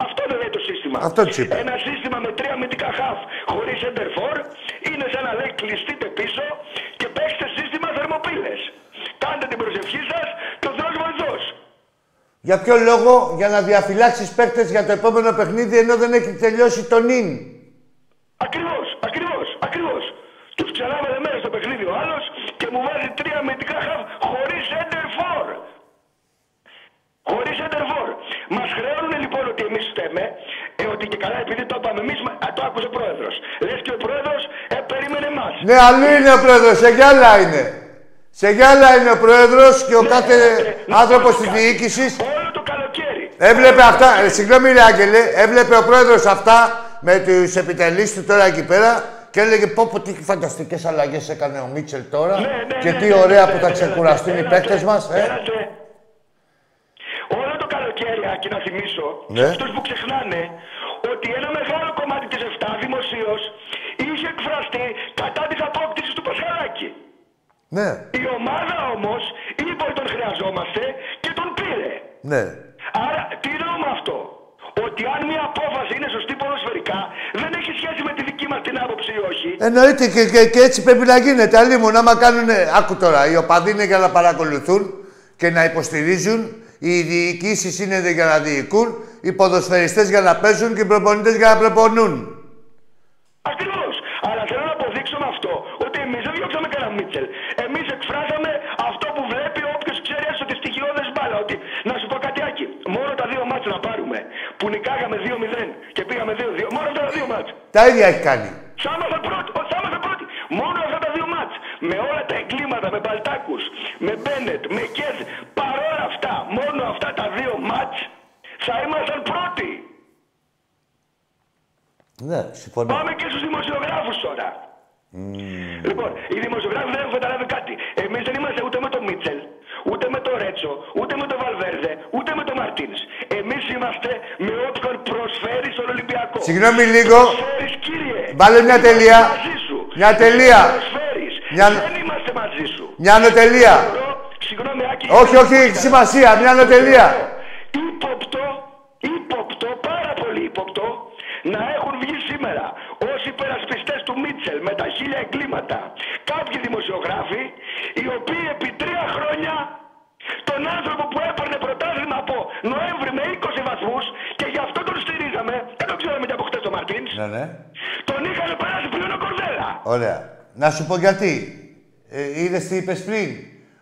Αυτό δεν λέει το σύστημα. Αυτό της είπε. Ένα σύστημα με τρία αμυντικά χαφ χωρίς center for είναι σαν να λέει κλειστείτε πίσω και παίξτε σύστημα θερμοπύλες. Κάντε την προσευχή σας και ο Θεός βοηθός. Για ποιο λόγο, για να διαφυλάξεις παίκτες για το επόμενο παιχνίδι ενώ δεν έχει τελειώσει το νυν. Ακριβώς, ακριβώς, ακριβώς. Τους ξανάβαλε μέσα στο παιχνίδι ο άλλος και μου βάζει τρία αμυντικά χαφ χωρίς center for. Χωρίς center for. Μας χρεώνουν λοιπόν ότι εμεί φταίμε, ε, ότι και καλά επειδή το είπαμε εμεί, το άκουσε ο πρόεδρο. Λε και ο πρόεδρο ε, περίμενε εμά. Ναι, αλλού είναι ο πρόεδρος, σε γυάλα είναι. Σε γυάλα είναι ο πρόεδρος και ο κάθε άνθρωπος της διοίκησης Όλο το καλοκαίρι. έβλεπε αυτά. Ε, συγγνώμη, ρε Άγγελε, έβλεπε ο πρόεδρος αυτά με τους επιτελείς του τώρα εκεί πέρα και έλεγε πω πω τι φανταστικές αλλαγές έκανε ο Μίτσελ τώρα Ναι, ναι, και ναι, τι ναι, ωραία ναι, που ναι, θα ναι, ξεκουραστούν ναι, οι ναι, παίκτες ναι, μας. ναι, Ε. ναι. Όλο το καλοκαίρι, Άκη, να θυμίσω, Ναι. σε αυτούς που ξεχνάνε, ότι ένα μεγάλο κομμάτι της 7 δημοσίως είχε εκφραστεί κατά της απόκτησης του Πασχαλάκη. Ναι, Η ομάδα όμως είπε ότι τον χρειαζόμαστε και τον πήρε. ναι. Άρα, τι εννοώ με αυτό; Ότι αν μια απόφαση είναι σωστή ποδοσφαιρικά, δεν έχει σχέση με τη δική μας την άποψη ή όχι. Εννοείται και, και, και έτσι πρέπει να γίνεται. Αλλήμον, άμα κάνουν. Άκου τώρα, οι οπαδοί είναι για να παρακολουθούν και να υποστηρίζουν. Οι διοικήσεις είναι για να διοικούν. Οι ποδοσφαιριστές για να παίζουν και οι προπονητές για να προπονούν. Ακριβώς. Αλλά θέλω να αποδείξω με αυτό ότι εμείς δεν διώξαμε κανένα Μίτσελ. Εμείς εκφράσαμε αυτό που βλέπει όποιος ξέρει έστω τη στοιχειώδες μπάλα. Ότι να σου πω κάτι Άκη, μόνο τα δύο μάτς να πάρουμε που νικάγαμε 2-0 και πήγαμε 2-2. Μόνο αυτά τα δύο μάτς. Τα ίδια έχει κάνει. Θα ήμασταν πρώτοι. ο, Θα ήμασταν πρώτοι. Μόνο αυτά τα δύο μάτς. Με όλα τα εγκλήματα, με Μπαλτάκους, με Μπένετ, με Κέζ. Παρόλα αυτά, μόνο αυτά τα δύο μάτς θα ήμασταν πρώτοι. Ναι, συμφωνώ. Πάμε και στους δημοσιογράφους τώρα. Λοιπόν, οι δημοσιογράφοι δεν έχουν καταλάβει κάτι. Εμείς δεν είμαστε ούτε με τον Μίτσελ, ούτε με τον Ρέτσο, ούτε με τον Βαλβέρδε, ούτε με τον Μαρτίνς. Εμείς είμαστε με όποιον προσφέρει στον Ολυμπιακό. Συγγνώμη λίγο. Προσφέρεις, κύριε. Βάλε μια Είμαστε τελεία. Μαζί σου. Μια τελεία. Προσφέρεις. Μια- Δεν είμαστε μαζί σου. Μια νοτελεία. Θεωρώ, Συγγνώμη, Άκη. Όχι, όχι, έχει σημασία. Μια νοτελεία. Ήποπτο, ύποπτο, πάρα πολύ ύποπτο, να έχουν βγει σήμερα ως υπερασπιστές του Μίτσελ με τα χίλια εγκλήματα κάποιοι δημοσιογράφοι οι οποίοι επί τρία χρόνια τον άνθρωπο που έπαιρνε πρωτάθλημα από Νοέμβρη με 20 βαθμούς και γι' αυτό τον στηρίζαμε, δεν το ξέραμε και από χτες τον Μαρτίνς, Ναι, ναι. τον είχαν περάσει πλέον ο Κορδέλα. Ωραία. Να σου πω γιατί. Ε, είδες τι είπες πριν;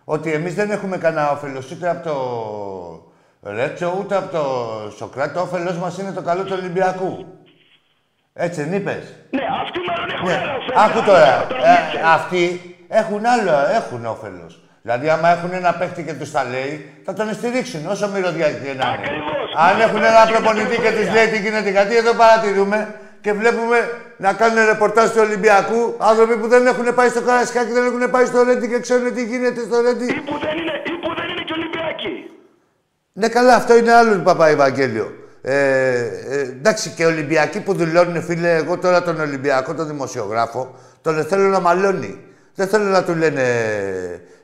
Ότι εμείς δεν έχουμε κανένα όφελος ούτε από το Ρέτσο, ούτε από το Σοκράτη. Το όφελος μας είναι το καλό του Ολυμπιακού. Έτσι δεν είπες; Ναι, αυτοί μάλλον έχουν Ναι. άλλα ωφέλη. Άκου άλλα τώρα. από τον Ε, Μίτσελ. αυτοί έχουν άλλο, έχουν όφελος. Δηλαδή, άμα έχουν ένα παίχτη και τους τα λέει, θα τον στηρίξουν όσο μυρωδιά και να είναι. Ακριβώς. Αν Ναι, έχουν ναι, ένα ναι, προπονητή και ναι, τους ναι. λέει τι γίνεται, γιατί εδώ παρατηρούμε και βλέπουμε να κάνουν ρεπορτάζ του Ολυμπιακού άνθρωποι που δεν έχουν πάει στο Καραϊσκάκι, δεν έχουν πάει στο Ρέντι και ξέρουν τι γίνεται στο Ρέντι. Ή που δεν είναι, ή που δεν είναι και Ολυμπιακοί. Ναι, καλά, αυτό είναι άλλο Παπα Ευαγγέλιο. Ε, ε, εντάξει, και Ολυμπιακοί που δηλώνουν, φίλε, εγώ τώρα τον Ολυμπιακό, τον δημοσιογράφο, τον θέλω να μαλώνει. Δεν θέλω να του λένε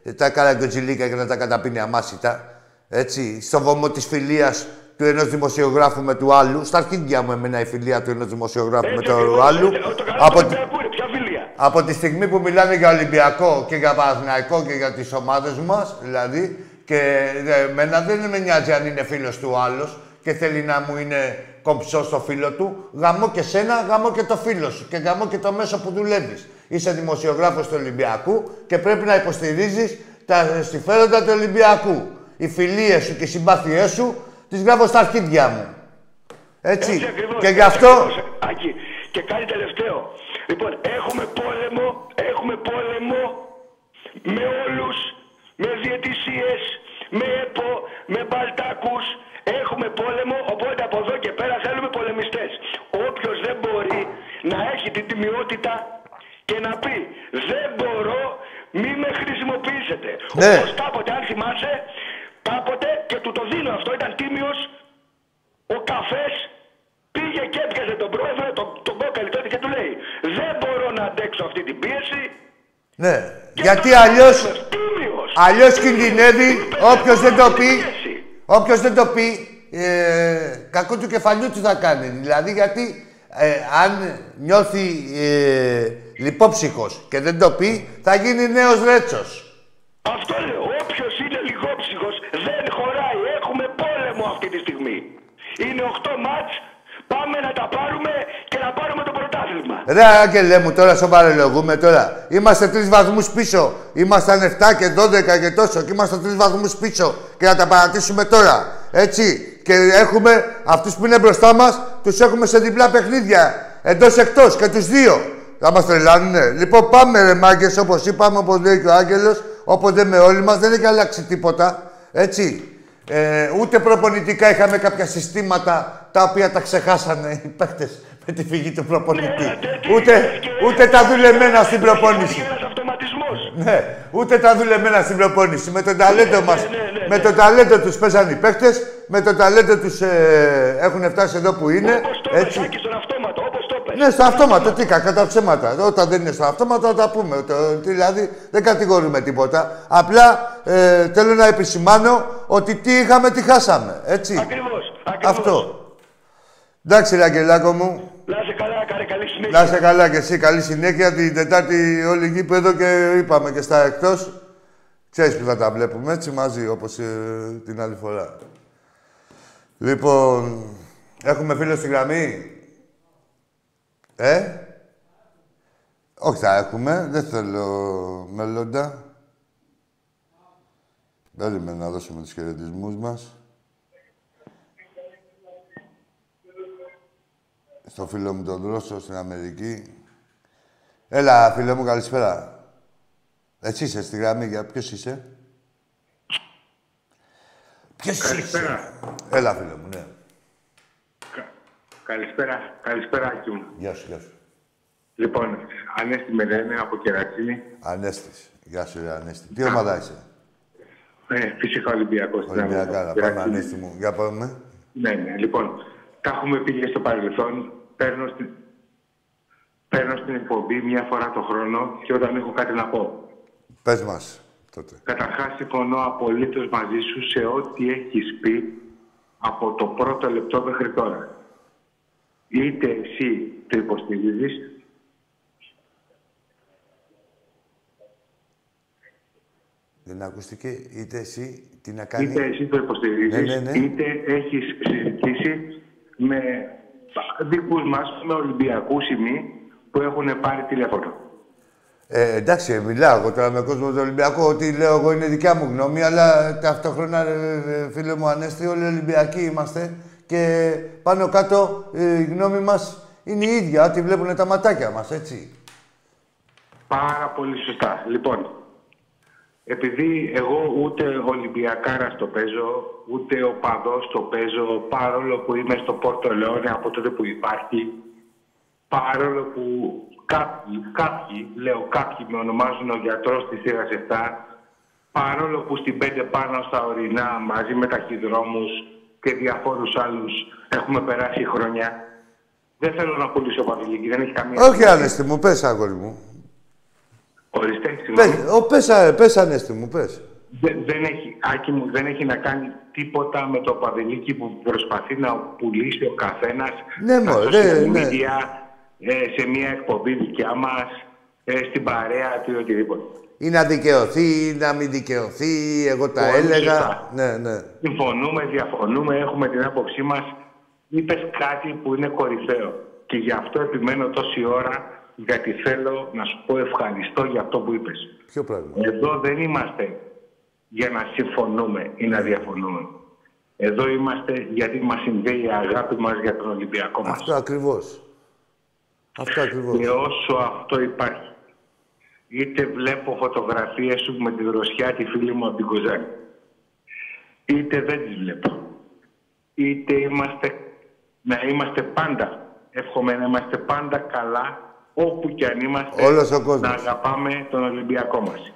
ε, τα καραγκοτζιλίκα και να τα καταπίνει αμάσιτα. Έτσι, στο βωμό της φιλίας του ενός δημοσιογράφου με του άλλου. Στα αρχίδια μου εμένα η φιλία του ενός δημοσιογράφου με Έτσι του ακριβώς, άλλου. έτσι, Το καλό Από, του Ολυμπιακού είναι ποια φιλία. από τη στιγμή που μιλάνε για Ολυμπιακό και για Παναθηναϊκό και για τις ομάδες μας, δηλαδή, και ε, εμένα δεν με νοιάζει αν είναι φίλος του άλλος και θέλει να μου είναι κομψό στο φίλο του, γαμώ και σένα, γαμώ και το φίλο σου και γαμώ και το μέσο που δουλεύεις. Είσαι δημοσιογράφος του Ολυμπιακού και πρέπει να υποστηρίζεις τα συμφέροντα του Ολυμπιακού. Οι φιλίες σου και οι συμπάθειές σου τις γράφω στα αρχίδια μου. Έτσι. Έτσι ακριβώς, και γι' έτσι αυτό ακριβώς, Άκη. Και κάτι τελευταίο. Λοιπόν, έχουμε πόλεμο, έχουμε πόλεμο με όλους, με διαιτησίες, με ΕΠΟ, με μπαλτάκους. Έχουμε πόλεμο, οπότε από εδώ και πέρα θέλουμε πολεμιστές. Όποιος δεν μπορεί να έχει την τιμιότητα και να πει «Δεν μπορώ, μη με χρησιμοποιήσετε». Ναι. Όπως κάποτε, αν θυμάσαι, κάποτε, και του το δίνω αυτό, ήταν τίμιος ο καφές πήγε και έπιασε τον πρόεδρο, τον, τον κόκαλη τότε και του λέει Δεν μπορώ να αντέξω αυτή την πίεση. Ναι. και Γιατί τον αλλιώς, κάνουμε τίμιος. αλλιώς κινδυνεύει, Είπε, όποιος δεν το «Δεν μπορώ πει, αυτή την πίεση». όποιος δεν το πει, ε, κακό του κεφαλιού του θα κάνει. Δηλαδή, γιατί ε, αν νιώθει ε, λιπόψυχος και δεν το πει, θα γίνει νέος Ρέτσος. Αυτό λέω. Είναι 8 μάτς. Πάμε να τα πάρουμε και να πάρουμε το πρωτάθλημα. Ρε Άγγελε μου, τώρα σοβαρολογούμε τώρα. Είμαστε τρεις βαθμούς πίσω. Ήμασταν 7 και 12 και τόσο. Και είμαστε τρεις βαθμούς πίσω. Και να τα παρατήσουμε τώρα. Έτσι. Και έχουμε αυτούς που είναι μπροστά μας, τους έχουμε σε διπλά παιχνίδια. Εντός εκτός και τους δύο. Θα μας τρελάνουνε. Λοιπόν, πάμε ρε μάγκες, όπως είπαμε, όπως λέει και ο Άγγελος. Όποτε με όλοι μας δεν έχει αλλάξει τίποτα. Έτσι. Ε, ούτε προπονητικά είχαμε κάποια συστήματα τα οποία τα ξεχάσανε οι παίκτες με τη φυγή του προπονητή. Ναι, τι- ούτε, και- ούτε τα δουλεμένα στην προπόνηση. Υπάρχει ένας αυτοματισμός. Ναι, ούτε τα δουλεμένα στην προπόνηση. Με το ταλέντο μας, ναι, ναι, με το ταλέντο τους παίζαν οι παίκτες, με το ταλέντο τους ε, έχουν φτάσει εδώ που είναι. Όπως το είπες, Έτσι. Άκη, στον αυτόματο, όπως το είπες. Ναι, στο αυτόματο, τι κακά τα ψέματα. Όταν δεν είναι στο αυτόματο, θα τα πούμε. Το, δηλαδή, δεν κατηγορούμε τίποτα. Απλά ε, θέλω να επισημάνω ότι τι είχαμε, τι χάσαμε. Έτσι. Ακριβώς, ακριβώς. Αυτό. Εντάξει, ρε Αγγελάκο μου. Να είσαι καλά, καλή, καλή συνέχεια. Να είσαι καλά και εσύ. Καλή συνέχεια. Την Τετάρτη όλη γήπεδο και είπαμε και στα εκτός. Ξέρεις που θα τα βλέπουμε, έτσι, μαζί, όπως ε, την άλλη φορά. Λοιπόν, έχουμε φίλο στη γραμμή; Ε; Όχι θα έχουμε, δεν θέλω μελλόντα. Περίμενε να δώσουμε τους χαιρετισμούς μας. Στο φίλο μου τον Δρόσο στην Αμερική. Έλα, φίλε μου, καλησπέρα. Εσύ είσαι στη γραμμή, για ποιος είσαι; Ποιος είσαι; Καλησπέρα. Έλα, φίλε μου, ναι. Κα- Καλησπέρα, καλησπέρα Άκη μου. Γεια σου, γεια σου. Λοιπόν, Ανέστη με λένε από Κερατσίνη. Ανέστης. Γεια σου, ρε Ανέστη. Τι ομάδα είσαι; Ε, φυσικά Ολυμπιακός. Ολυμπιακά, να πάμε, Ανέστη μου. Για πάμε. Ναι, ναι. Λοιπόν, τα έχουμε πει και στο παρελθόν. Παίρνω στην, παίρνω στην εκπομπή μία φορά το χρόνο και όταν έχω κάτι να πω. Πες μας, τότε. Καταρχάς, συμφωνώ απολύτως μαζί σου σε ό,τι έχεις πει από το πρώτο λεπτό μέχρι τώρα. Είτε εσύ το υποστηρίζεις, Δεν ακούστηκε, είτε εσύ τι να κάνει. είτε εσύ το υποστηρίζεις, Ναι, ναι, ναι. είτε έχεις συζητήσει με δικούς μας, με Ολυμπιακούς ημί, που έχουν πάρει τηλέφωνο. Ε, εντάξει, μιλάω εγώ τώρα με κόσμο του Ολυμπιακού. Ό,τι λέω εγώ είναι δικιά μου γνώμη, αλλά ταυτόχρονα, ρε, ρε, φίλε μου Ανέστη, όλοι Ολυμπιακοί είμαστε και πάνω κάτω ε, η γνώμη μας είναι η ίδια, ό,τι βλέπουν τα ματάκια μας, έτσι. Πάρα πολύ σωστά. Λοιπόν, επειδή εγώ ούτε Ολυμπιακάρα το παίζω, ούτε ο παδός το παίζω, παρόλο που είμαι στο Πόρτο Λεόνε από τότε που υπάρχει, παρόλο που κάποιοι, κάποιοι, λέω κάποιοι με ονομάζουν ο γιατρός της σειράς 7, παρόλο που στην πέντε πάνω στα ορεινά μαζί με ταχυδρόμους και διαφόρους άλλους έχουμε περάσει χρόνια, δεν θέλω να πουλήσω παθηλική, δεν έχει καμία Όχι, Ανέστη μου, πες, αγόρι μου. Ορίστε, συγγνώμη. Πες, ο, πες, α, πες, Ανέστη μου, πες. Δεν, δεν έχει, Άκη μου, δεν έχει να κάνει τίποτα με το παδελίκι που προσπαθεί να πουλήσει ο καθένας Ναι, στα μωρέ, social ναι. media, ε, σε μια εκπομπή δικιά μας, ε, στην παρέα του ή οτιδήποτε. Ή να δικαιωθεί, ή να μην δικαιωθεί, εγώ τα Πολύ έλεγα. σωστά. Ναι, ναι. Συμφωνούμε, διαφωνούμε, έχουμε την άποψή μας. Είπες κάτι που είναι κορυφαίο και γι' αυτό επιμένω τόση ώρα γιατί θέλω να σου πω ευχαριστώ για αυτό που είπες. Ποιο πράγμα; Εδώ δεν είμαστε για να συμφωνούμε ή να διαφωνούμε. Εδώ είμαστε γιατί μας συνδέει η αγάπη μας για τον Ολυμπιακό μας. Αυτό ακριβώς. Αυτό ακριβώς. Και όσο αυτό υπάρχει, είτε βλέπω φωτογραφίες σου με τη δροσιά τη φίλη μου από την Κοζάνη, είτε δεν τις βλέπω, είτε είμαστε, να είμαστε πάντα, εύχομαι να είμαστε πάντα καλά, όπου και αν είμαστε, Όλος ο κόσμος. να αγαπάμε τον Ολυμπιακό μας.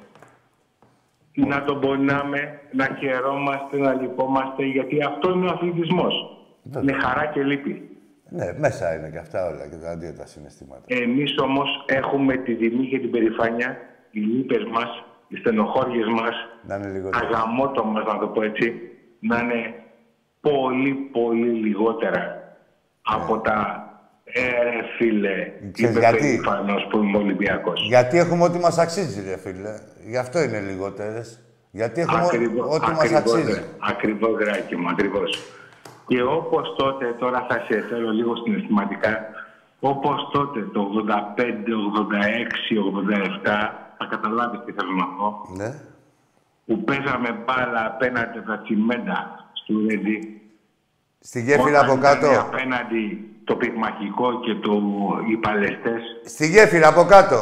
Να τον πονάμε, να χαιρόμαστε, να λυπόμαστε, γιατί αυτό είναι ο αθλητισμός. Είναι χαρά και λύπη. Ναι, μέσα είναι και αυτά όλα και τα αντίθετα συναισθήματα. Εμείς όμως έχουμε τη τιμή και την περηφάνεια, οι λύπες μας, οι στενοχώριες μας, Να είναι λίγο. τα γαμότο μας, να το πω έτσι, να είναι πολύ πολύ λιγότερα από τα ε, ρε φίλε, Ξέρεις είμαι γιατί; περήφανος που είμαι Ολυμπιακός. Γιατί έχουμε ό,τι μας αξίζει, ρε φίλε. Γι' αυτό είναι λιγότερες. Γιατί έχουμε Ακριβώς, ό,τι μας ακριβώς, αξίζει. ρε. Ακριβώς, Γράκη μου, ακριβώς. Και όπως τότε, τώρα θα σε θέλω λίγο συναισθηματικά, όπως τότε το 85, 86, 87, θα καταλάβεις τι θέλω να πω, Ναι. που παίζαμε μπάλα απέναντι από τα τσιμέντα του Ρέντι. Στη γέφυρα από Όταν κάτω. ήταν απέναντι το πυγμαχικό και το, οι παλαιστές. Στη γέφυρα από κάτω.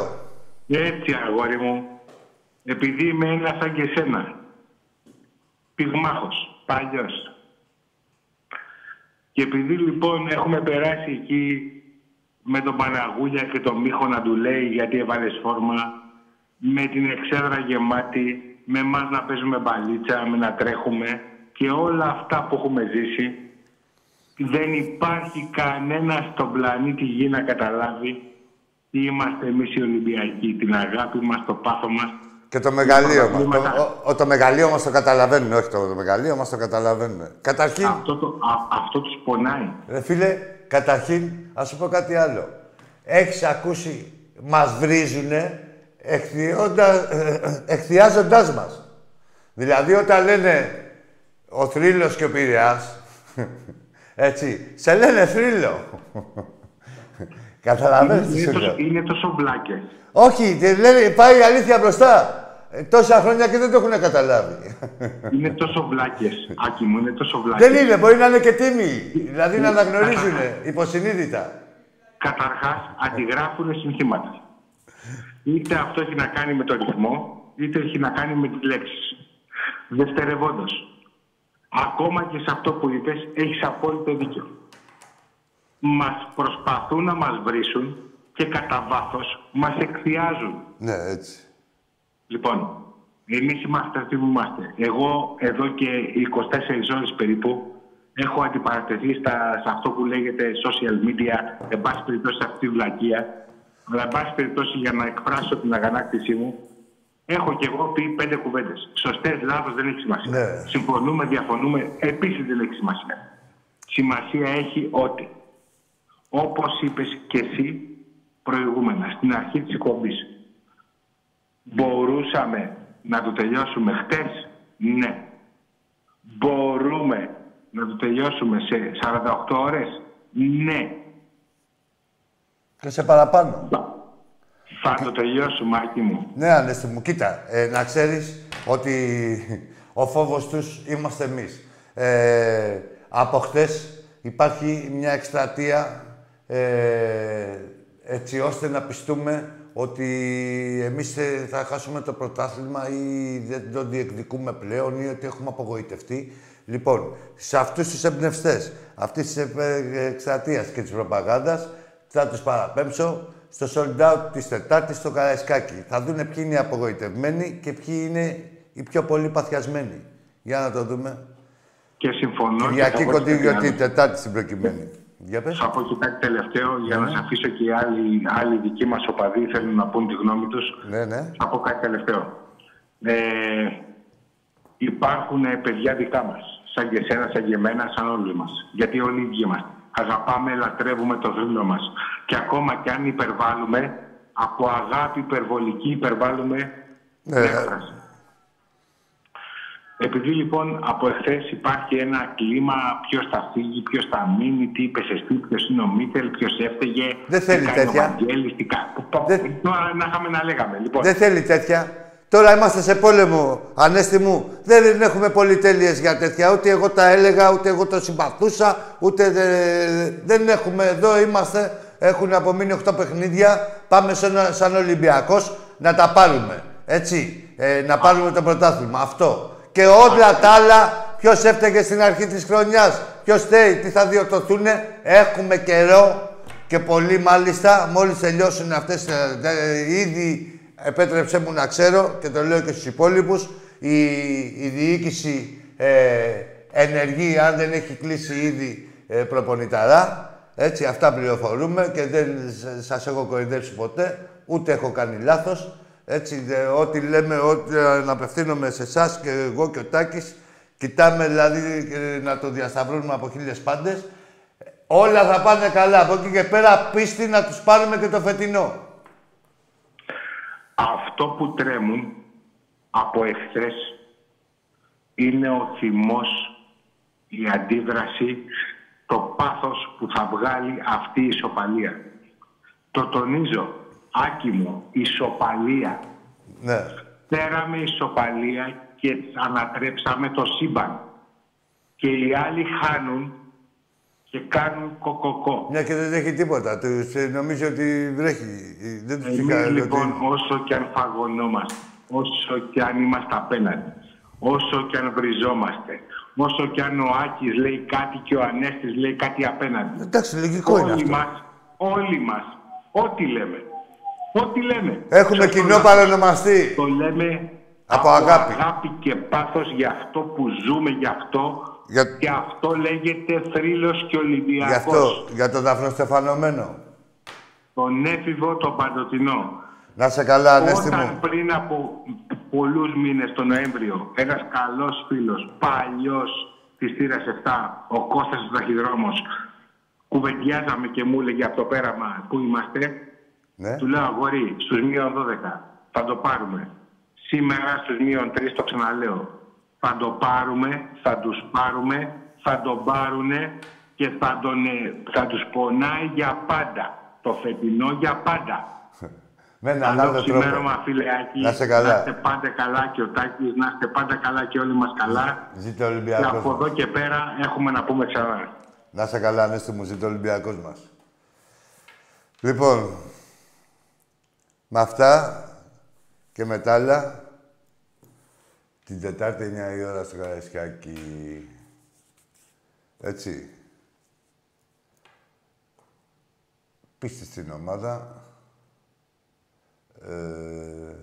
Έτσι, αγόρι μου, επειδή είμαι ένας σαν και εσένα. Πυγμάχος, παλιός. Και επειδή λοιπόν έχουμε περάσει εκεί με τον Παναγούλια και τον Μίχο να του λέει γιατί έβαλες φόρμα, με την εξέδρα γεμάτη, με εμάς να παίζουμε μπαλίτσα, με να τρέχουμε και όλα αυτά που έχουμε ζήσει, δεν υπάρχει κανένα στον πλανήτη γη να καταλάβει τι είμαστε εμείς οι Ολυμπιακοί, την αγάπη μας, το πάθος μας. Και το μεγαλείο μας. προβλήματα. Το, ο, ο- το μεγαλείο μας το καταλαβαίνουν, όχι το, το μεγαλείο μας το καταλαβαίνουν. Καταρχήν, Αυτό, το, α, αυτό τους πονάει. ρε φίλε, καταρχήν, ας σου πω κάτι άλλο. Έχεις ακούσει, μας βρίζουνε εχθιώντα- ε, ε, εχθιάζοντάς μας. Δηλαδή, όταν λένε ο Θρύλος και ο Πειραιάς, έτσι, σε λένε Θρύλο. Καταλαβαίνεις τι είναι, σου τόσο, λέω. είναι τόσο μπλάκες. Όχι, δεν λένε, πάει η αλήθεια μπροστά. Ε, τόσα χρόνια και δεν το έχουν καταλάβει. είναι τόσο βλάκες, Άκη μου, είναι τόσο βλάκες. δεν είναι, μπορεί να είναι και τίμοι. Δηλαδή να αναγνωρίζουν υποσυνείδητα. Καταρχάς, αντιγράφουν συνθήματα. Είτε αυτό έχει να κάνει με το ρυθμό, είτε έχει να κάνει με τις λέξεις. Δευτερευόντως, ακόμα και σε αυτό που είπες, έχεις απόλυτο δίκιο. Μας προσπαθούν να μας βρίσουν και κατά βάθος μας εκθιάζουν. Ναι, έτσι. Λοιπόν, εμείς είμαστε αυτοί που είμαστε. Εγώ εδώ και 24 ώρες περίπου έχω αντιπαρατεθεί στα, σε αυτό που λέγεται social media, εν πάση περιπτώσει σε αυτή τη βλακεία. Αλλά εν πάση περιπτώσει για να εκφράσω την αγανάκτησή μου, έχω και εγώ πει πέντε κουβέντες. Σωστές, λάθος, δεν έχει σημασία. Ναι. Συμφωνούμε, διαφωνούμε, επίσης δεν έχει σημασία. Σημασία έχει ότι, όπως είπες και εσύ προηγούμενα, στην αρχή της εκπομπής, Μπορούσαμε να το τελειώσουμε χτες; Ναι. Μπορούμε να το τελειώσουμε σε 48 ώρες; Ναι. Και σε παραπάνω. Θα το τελειώσουμε, Άκη μου. Ναι, Ανέστη μου, κοίτα, ε, να ξέρεις ότι ο φόβος τους είμαστε εμείς. Ε, από χτες υπάρχει μια εκστρατεία ε, έτσι ώστε να πιστούμε ότι εμείς ε, θα χάσουμε το πρωτάθλημα ή δεν το διεκδικούμε πλέον ή ότι έχουμε απογοητευτεί. Λοιπόν, σε αυτούς τους εμπνευστές αυτής της ε, εκστρατείας και της προπαγάνδας θα τους παραπέμψω στο sold out της Τετάρτης στο Καραϊσκάκι. Θα δούνε ποιοι είναι οι απογοητευμένοι και ποιοι είναι οι πιο πολύ παθιασμένοι. Για να το δούμε. Και συμφωνώ. και Κυριακή θα πω και κάτι κοντίγιο άλλο. τη Τετάρτη στην προκειμένη. Για πες. Θα πω και κάτι τελευταίο για Ναι. να σε αφήσω και οι άλλοι, άλλοι δικοί μας οπαδοί θέλουν να πούν τη γνώμη τους. Ναι, ναι. Θα πω κάτι τελευταίο. Ε, υπάρχουν ε, παιδιά δικά μας, σαν και εσένα, σαν και εμένα, σαν όλοι μας. Γιατί όλοι οι ίδιοι είμαστε. Αγαπάμε, λατρεύουμε το θρύλο μας. Και ακόμα κι αν υπερβάλλουμε, από αγάπη υπερβολική υπερβάλλουμε Ναι, την έκφραση. Επειδή λοιπόν από εχθές υπάρχει ένα κλίμα ποιος θα φύγει, ποιος θα μείνει, τι είπες εσύ, ποιος είναι ο Μίτσελ, ποιος έφταιγε. Δεν θέλει τι κάνει τέτοια. Ο Βαγγέλης, τι κάνει. Δεν- Τώρα να είχαμε να λέγαμε. Λοιπόν, Δεν θέλει τέτοια. Τώρα είμαστε σε πόλεμο, Ανέστη μου. Δεν έχουμε πολυτέλειες για τέτοια. Ούτε εγώ τα έλεγα, ούτε εγώ το συμπαθούσα, ούτε δε- δεν έχουμε. Εδώ είμαστε. Έχουν απομείνει 8 παιχνίδια. Πάμε σαν, σαν Ολυμπιακός να τα πάρουμε. Έτσι. Ε, να πάρουμε το πρωτάθλημα. Αυτό. Και όλα τα άλλα, ποιος έφταιγε στην αρχή της χρονιάς, ποιος στέει, τι θα διορθωθούν. Έχουμε καιρό και πολύ μάλιστα, μόλις τελειώσουν αυτές, ε, ε, ήδη επέτρεψέ μου να ξέρω και το λέω και στους υπόλοιπους, η, η διοίκηση ε, ενεργεί αν δεν έχει κλείσει ήδη ε, προπονηταρά. Έτσι, αυτά πληροφορούμε και δεν σ- σας έχω κορυδέψει ποτέ, ούτε έχω κάνει λάθος. Έτσι, δε, ό,τι λέμε, ό,τι αναπευθύνομαι σε εσάς και εγώ και ο Τάκης και Κοιτάμε δηλαδή ε, να το διασταυρώνουμε από χίλιες πάντες. Όλα θα πάνε καλά. Από εκεί και πέρα πίστη να τους πάρουμε και το φετινό. Αυτό που τρέμουν από εχθές είναι ο θυμός, η αντίδραση, το πάθος που θα βγάλει αυτή η ισοπαλία. Το τονίζω, Άκη μου, ισοπαλία. Ναι. Φέραμε ισοπαλία και ανατρέψαμε το σύμπαν. Και οι άλλοι χάνουν και κάνουν κοκοκό. Μια και δεν έχει τίποτα. Τους, ε, νομίζω ότι βρέχει. Ε, Δεν τους Εμείς είχα λοιπόν όσο και αν φαγωνόμαστε, όσο και αν είμαστε απέναντι, όσο και αν βριζόμαστε, όσο και αν ο Άκης λέει κάτι και ο Ανέστης λέει κάτι απέναντι. Εντάξει, λογικό είναι όλοι αυτό. μας, όλοι μας, ό,τι λέμε, ό τι λέμε. Έχουμε Ξέρεις κοινό το- παρονομαστή. Το λέμε Από αγάπη. και πάθος για αυτό που ζούμε, για αυτό. Για- Και αυτό λέγεται θρύλος και Γι' Ολυμπιακός. αυτό, για τον δαφνοστεφανωμένο. Τον έφηβο, τον παντοτινό. Να σε καλά, Ανέστη Όταν μου. πριν από πολλούς μήνες, τον Νοέμβριο, ένας καλός φίλος, παλιός της θύρας 7, ο Κώστας ο Ταχυδρόμος, κουβεντιάζαμε και μου έλεγε από το πέραμα που είμαστε, Ναι. του λέω αγόρι, στους μείον 12, θα το πάρουμε. Σήμερα στους μείον 3 το ξαναλέω. Θα το πάρουμε, θα τους πάρουμε, θα τον πάρουνε και θα, τον, ε, θα τους πονάει για πάντα. Το φετινό για πάντα. Με έναν Καλό άλλο τρόπο. ξημέρωμα, φίλε Άκη. Να είσαι καλά. Να είστε πάντα καλά και ο Τάκης, να είστε πάντα καλά και όλοι μας καλά. Ζήτω ο Και Ολυμπιακός από μας. εδώ και πέρα έχουμε να πούμε ξανά. Να είσαι καλά, Ανέστη μου. Ζήτω ο Ολυμπιακός μας. Λοιπόν, με αυτά και με τα άλλα, την Τετάρτη 9 η ώρα στο Καραϊσκάκι. Έτσι. Πίστη στην ομάδα. Ε,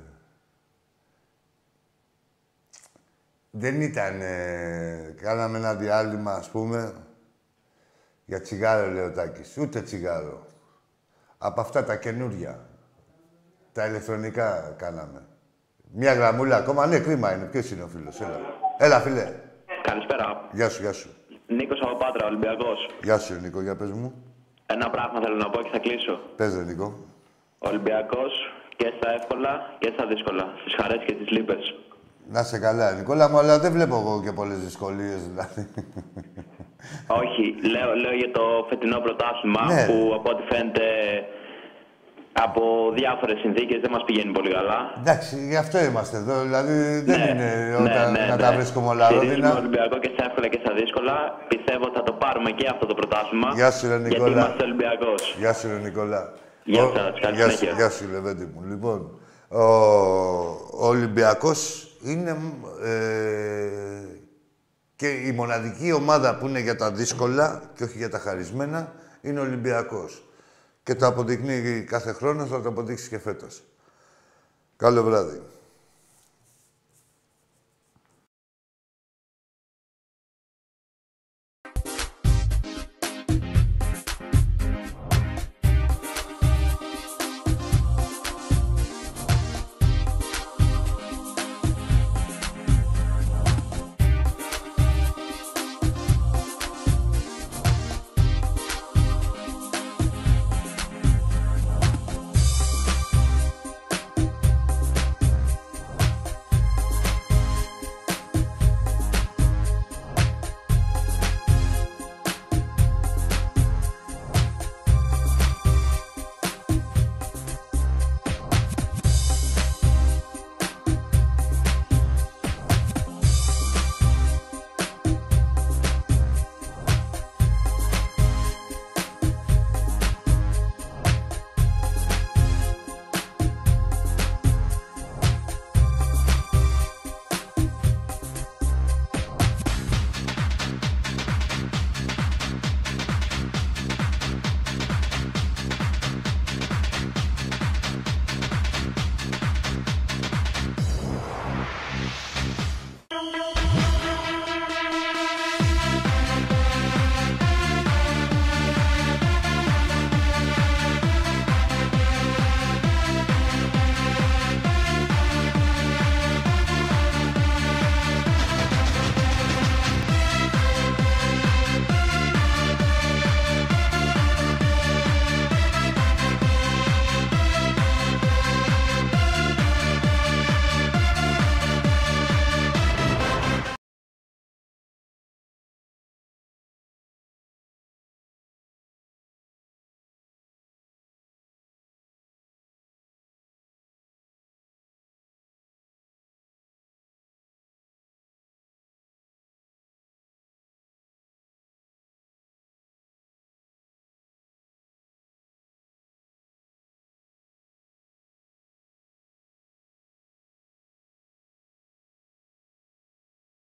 δεν ήταν... ε, κάναμε ένα διάλειμμα, ας πούμε, για τσιγάρο, λέει ο Τάκης. Ούτε τσιγάρο. Από αυτά τα καινούρια. Τα ηλεκτρονικά κάναμε. Μια γραμμούλα ακόμα. Ναι, κρίμα είναι. Ποιος είναι ο φίλος; Έλα. Έλα, φίλε. Καλησπέρα. Γεια σου, γεια σου. Νίκος από Πάτρα, Ολυμπιακός. Γεια σου, Νίκο. Για πες μου. Ένα πράγμα θέλω να πω και θα κλείσω. Πες, ρε, Νίκο. Ολυμπιακός και στα εύκολα και στα δύσκολα. Στι χαρές και τις λύπες. Να σε καλά, Νικόλα μου, αλλά δεν βλέπω εγώ και πολλές δυσκολίες, δηλαδή. Όχι, λέω, λέω για το φετινό πρωτάθλημα Ναι. που από ό,τι φαίνεται από διάφορες συνθήκες δεν μας πηγαίνει πολύ καλά. Εντάξει, γι' αυτό είμαστε εδώ. Δηλαδή, δεν Ναι, είναι ναι, όταν ναι, να ναι. τα βρίσκουμε όλα Στηρίζουμε ρόδινα. Ολυμπιακό και στα εύκολα και στα δύσκολα. Πιστεύω ότι θα το πάρουμε και αυτό το πρωτάθλημα. Γεια σου, ρε, Γιατί Νικόλα. είμαστε Ολυμπιακός. Γεια σου, ρε Νικόλα. Γεια Ο- σας, καλή γεια σου, συνέχεια. γεια σου, Λεβέντη μου. Λοιπόν, ο, ο Ολυμπιακός είναι ε, και η μοναδική ομάδα που είναι για τα δύσκολα και όχι για τα χαρισμένα είναι ο Ολυμπιακός. Και το αποδεικνύει κάθε χρόνος, θα το αποδείξεις και φέτος. Καλό βράδυ.